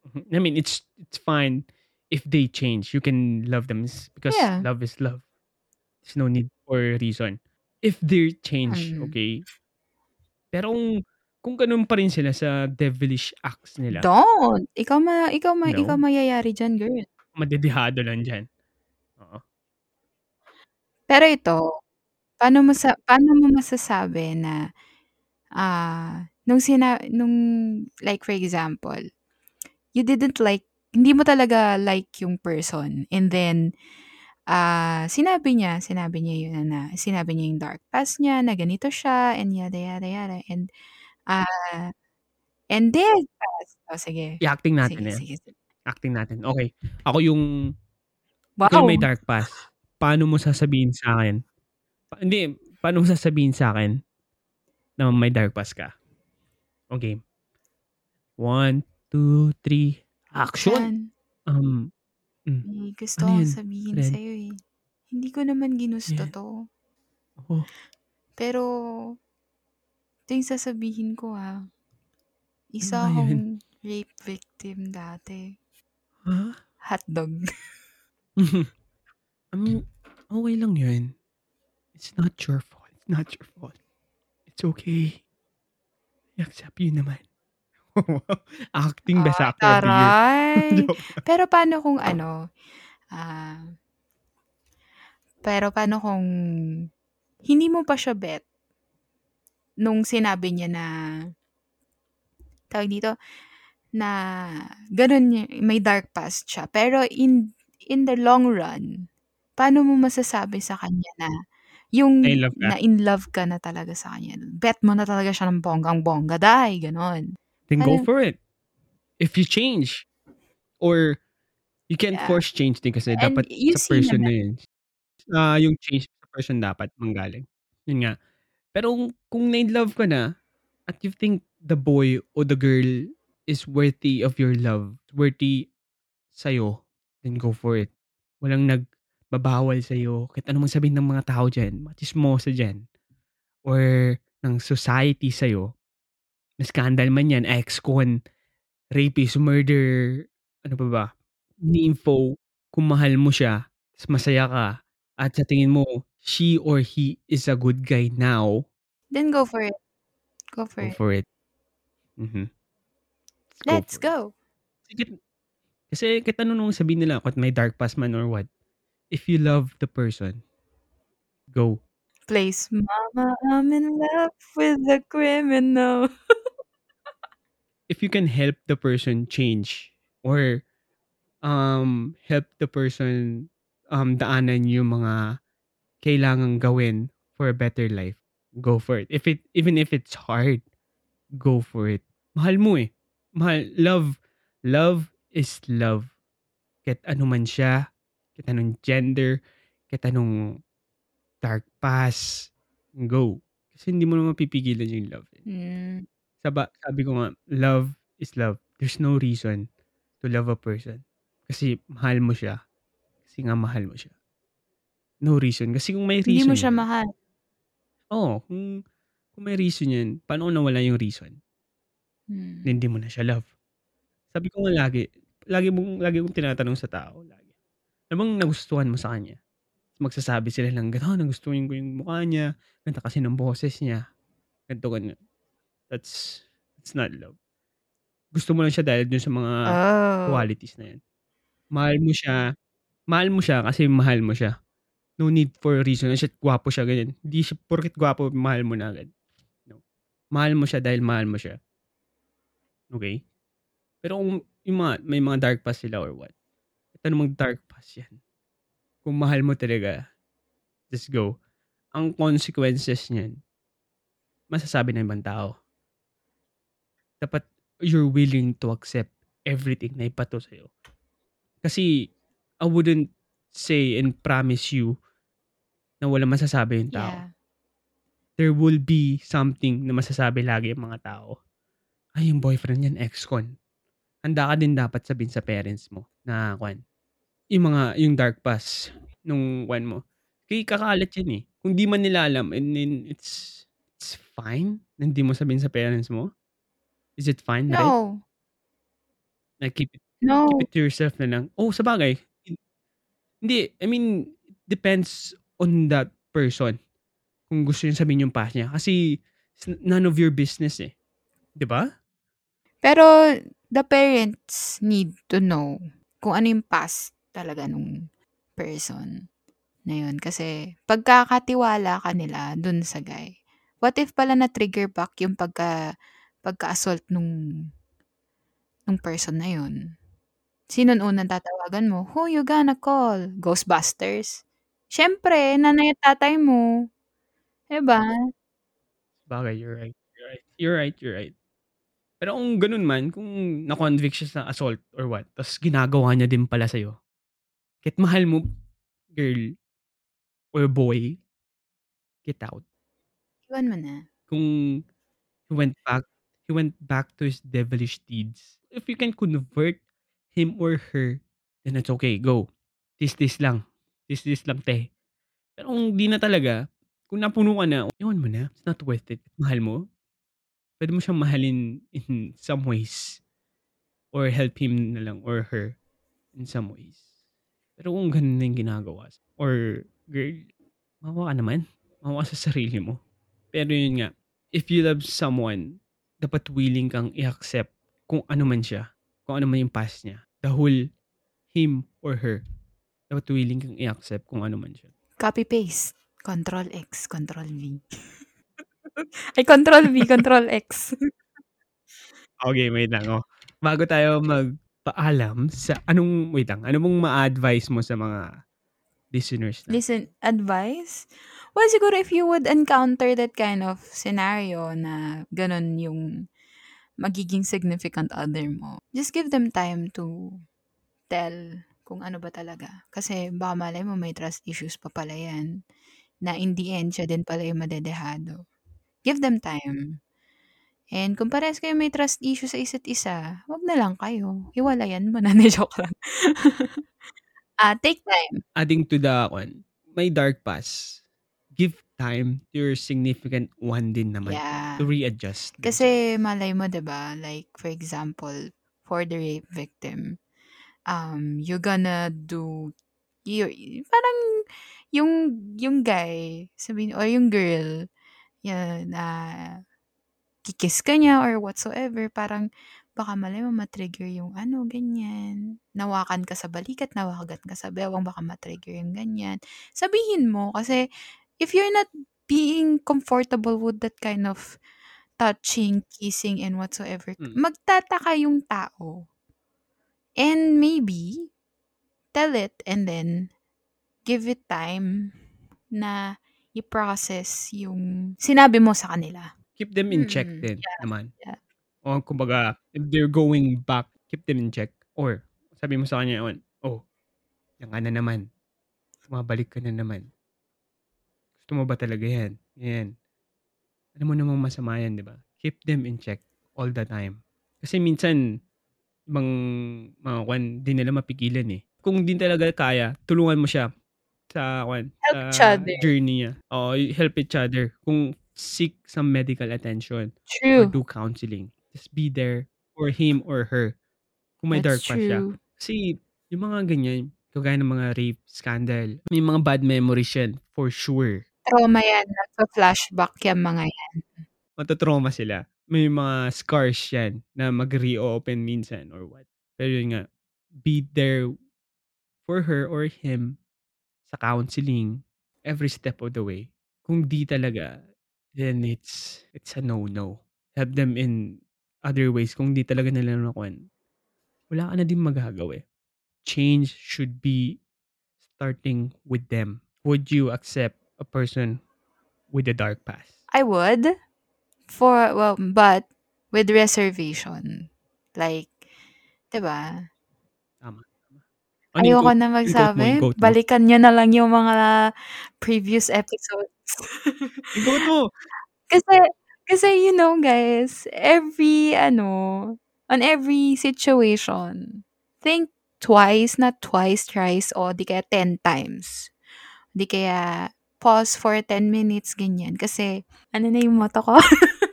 Mhm. I mean, it's it's fine if they change. You can love them because Yeah. love is love. There's no need for reason. If they change, Mm. okay? Pero kung kung gano'n pa rin sila sa devilish acts nila Don't! Ikaw ma ikaw ma ikaw No. mayayari diyan, girl. madedehado lang diyan. Oo. Pero ito, paano mo sa paano mo masasabi na, ah, nung sina nung like for example, you didn't like hindi mo talaga like yung person and then, ah, sinabi niya sinabi niya yun na sinabi niya yung dark past niya na ganito siya and yada, yada, yada and, ah, and then past oh, sige. I-acting natin Sige, yan. sige, sige. Acting natin, okey. Ako yung ikaw yung may Wow! dark past, paano mo sasabihin sa'kin pa hindi, paano mo sasabihin sa'kin na may dark past ka? O game. 1, 2, 3, action! Yan. Um, hmm, May gusto ano akong yun? sabihin Red? sa'yo, eh. Hindi ko naman ginusto Yeah. 'to. Oh. Pero ito yung sasabihin ko, ah. Ano Isa ba yun? akong rape victim dati. Ha? Hotdog. [LAUGHS] I mean, okey lang yun. It's not your fault, it's not your fault. It's okay. I-accept yun naman. [LAUGHS] Acting best Ay, actor of the year. taray! [LAUGHS] Joke lang. Pero paano kung ano, ah pero paano kung hindi mo pa siya bet nung sinabi niya na tawag dito, na niya may dark past siya. Pero in in the long run, paano mo masasabi sa kanya na Yung Na-in-love ka? na-in-love ka na talaga sa kanya. Bet mo na talaga siya ng bonggang-bongga, day, gano'n. Then go Parang for it. If you change or you can't Yeah. force change din kasi And dapat sa person na naman yun. Ah, yung change sa person dapat manggaling. Yun nga. Pero kung na-in-love ka na at you think the boy or the girl is worthy of your love, worthy sa'yo, then go for it. Walang nagbabawal sa'yo. Kahit ano mang sabihin ng mga tao diyan, mga tsismosa diyan or ng society sa'yo. Na scandal man yan, ex-con, rapist, murder, ano pa ba, ni-info. Kung mahal mo siya, masaya ka, at sa tingin mo she or he is a good guy now, Then go for it. Go for go it. for it. Mhm. Let's for it. go. Sige kasi kahit ano nung sabihin nila kahit may dark past man or what, if you love the person, go. Plays, Mama, I'm in love with a criminal. [LAUGHS] If you can help the person change or um, help the person um, daanan yung mga kailangang gawin for a better life, go for it. If it even if it's hard, go for it. Mahal mo eh. Mahal love love is love. Kahit ano man siya, kahit anong gender, kahit anong dark past, go. Kasi hindi mo naman mapipigilan yung love. Eh. Hmm. Saba, sabi ko nga, love is love. There's no reason to love a person. Kasi mahal mo siya. Kasi nga mahal mo siya. No reason. Kasi kung may Hindi reason mo siya yan, mahal. Oo, kung, kung may reason yan, paano nawala yung reason? Hmm. Na hindi mo na siya love. Sabi ko nga lagi, lagi mong lagi kong tinatanong sa tao, lagi. Bang nagustuhan mo sa kanya? Magsasabi sila lang, gano'n, nagustuhan ko yung mukha niya, ganda kasi ng boses niya, ganito, ganyan. That's, that's not love. Gusto mo lang siya dahil dun sa mga Oh. qualities na yan. Mahal mo siya, mahal mo siya kasi mahal mo siya. No need for a reason. Siya, gwapo siya, ganyan. Hindi siya, porkit gwapo, mahal mo na agad. No. Mahal mo siya dahil mahal mo siya. Okay? Pero kung yung mga, may mga dark past sila or what, ito namang dark past yan. Kung mahal mo talaga, just go. Ang consequences niyan, masasabi ng ibang tao. Dapat you're willing to accept everything na ipato sa'yo. Kasi, I wouldn't say and promise you na wala masasabi yung tao. Yeah. There will be something na masasabi lagi yung mga tao. Ay, yung boyfriend yan, ex-con. Handa ka din dapat sabihin sa parents mo na, kwan, yung mga, yung dark past nung kwan mo. Kaya kakalat yan eh. Kung di man nila alam, and then it's, it's fine na hindi mo sabihin sa parents mo. Is it fine, right? No. Na keep it, No. keep it to yourself na lang. Oh, sa bagay. Hindi, I mean, depends on that person. Kung gusto niya sabihin yung past niya. Kasi, none of your business eh. ba? Pero the parents need to know kung ano yung past talaga nung person na yun. Kasi pagkakatiwala ka nila dun sa guy, what if pala na-trigger back yung pagka, pagka-assault nung, nung person na yun? Sino unang tatawagan mo? Who you gonna call? Ghostbusters? Siyempre, nanay at tatay mo. 'Di ba? Bagay, you're right. You're right. You're right, you're right. Pero kung ganun man, kung na-convict siya sa assault or what, tapos ginagawa niya din pala sa'yo, kahit mahal mo, girl, or boy, get out. Iwan mo na. Kung he went back, he went back to his devilish deeds. If you can convert him or her, then it's okay, go. Tis-tis lang. Tis-tis lang, te. Pero kung di na talaga, kung napuno ka na, iwan mo na. It's not worth it. Mahal mo. Pwede mo siyang mahalin in some ways. Or help him na lang or her in some ways. Pero kung ganun na yung ginagawa, or girl, mawa ka naman. Mawa sa sarili mo. Pero yun nga, if you love someone, dapat willing kang i-accept kung ano man siya. Kung ano man yung past niya. The whole him or her. Dapat willing kang i-accept kung ano man siya. Copy-paste. Control X, Control V. [LAUGHS] Ay, Control V, Control X. [LAUGHS] Okay, wait lang. Oh. Bago tayo magpaalam sa anong, wait lang, ano mong ma-advise mo sa mga listeners na? Listen, advice? Well, siguro if you would encounter that kind of scenario na gano'n yung magiging significant other mo, just give them time to tell kung ano ba talaga. Kasi baka malay mo may trust issues pa pala yan na in the end siya din pala yung madedehado. Give them time. And kung parehas kayo may trust issue sa isa't isa, wag na lang kayo. Hiwalayan mo na. [LAUGHS] Hindi, joke lang. [LAUGHS] Ah, take time. Adding to the one, may dark past. Give time to your significant one din naman Yeah. to readjust. din siya. Kasi malay mo 'di ba, like for example, for the rape victim, um, you're gonna do you parang yung yung guy, sabihin or yung girl, yan, na ki-kiss ka niya or whatsoever, parang baka malay mo ma-trigger yung ano, ganyan. Nawakan ka sa balikat, nawakan ka sa bewang, baka ma-trigger yung ganyan. Sabihin mo kasi if you're not being comfortable with that kind of touching, kissing, and whatsoever, Mm. magtataka yung tao. And maybe, tell it and then give it time na i-process yung sinabi mo sa kanila. Keep them in check Mm, din yeah, naman. yeah. O kumbaga, if they're going back, keep them in check. Or, sabi mo sa kanya, "Ewan, oh, yan ka na naman. Bumabalik ka na naman. Gusto mo ba talaga yan? Yan. Alam mo namang masama yan, di ba? Keep them in check all the time. Kasi minsan, ibang mga kwan, di nila mapigilan eh. Kung di talaga kaya, tulungan mo siya sa kwan, Help each sa other. journey niya. Oo, help each other. Kung seek some medical attention or True. do counseling. Just be there for him or her. Kung may dark That's pa siya. Kasi yung mga ganyan, kagaya ng mga rape scandal, may mga bad memories yan for sure. Trauma yan. Nagpa-flashback yung mga yan. Matatrauma sila. May mga scars yan na mag-reopen minsan or what. Pero yun nga, be there for her or him sa counseling every step of the way. Kung di talaga, then it's it's a no-no. Help them in other ways. Kung di talaga nila nakuhan, wala ka na din magagawa eh. Change should be starting with them. Would you accept a person with a dark past? I would. For, well, but with reservation. Like, 'di ba? Tama. Ano Ayoko quote- na yung quote mo, magsabi. quote mo? Balikan nyo na lang yung mga previous episodes. Quote mo! [LAUGHS] kasi, kasi you know guys, every, ano, on every situation, think twice, not twice, thrice, o di kaya 10 times. Di kaya pause for 10 minutes, ganyan. Kasi, ano na yung motto ko? [LAUGHS]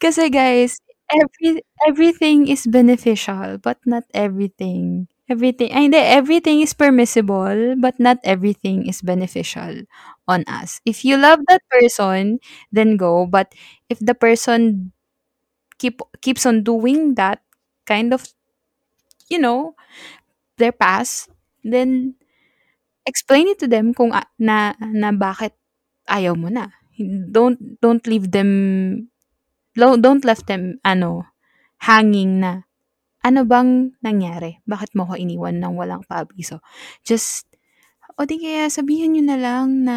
Kasi guys, every everything is beneficial, but not everything. Everything, ay hindi, everything is permissible, but not everything is beneficial on us. If you love that person, then go. But if the person keep keeps on doing that kind of, you know, their past, then explain it to them kung a- na na bakit ayaw mo na. Don't don't leave them don't left them ano hanging na ano bang nangyari? Bakit mo ko iniwan ng walang paabiso? Just o di kaya sabihin nyo na lang na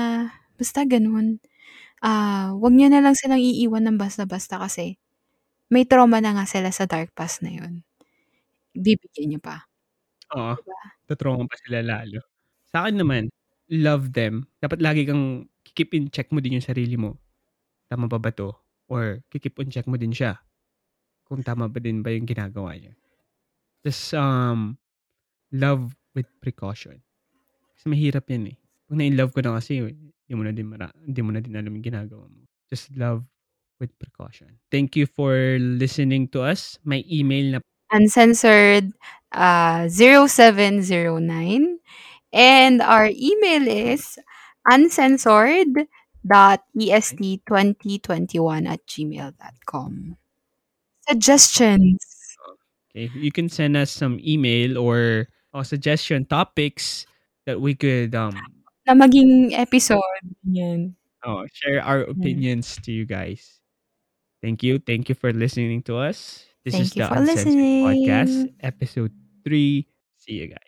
basta ganun. Ah, wag niyo na lang silang iiwan ng basta-basta kasi may trauma na nga sila sa dark past na yun. Bibigyan niyo pa. Oo. Diba? Tatrauma pa sila lalo. Sa akin naman, love them. Dapat lagi kang keep in check mo din yung sarili mo. Tama ba ba to? Or keep on check mo din siya. Kung tama ba din ba yung ginagawa niya. Just um, love with precaution. Kasi mahirap yan eh. Pag na-in-love ko na kasi, hindi mo na din, mara- hindi mo na din alam yung ginagawa mo. Just love with precaution. Thank you for listening to us. May email na Uncensored uh, 0709 and our email is uncensored.est2021 at gmail.com. Suggestions. Okay, you can send us some email or, or suggestion topics that we could um Na maging episode. Yan. oh, share our opinions to you guys. Thank you. Thank you for listening to us. This Thank is you the for Uncensored Podcast, episode 3. See you guys.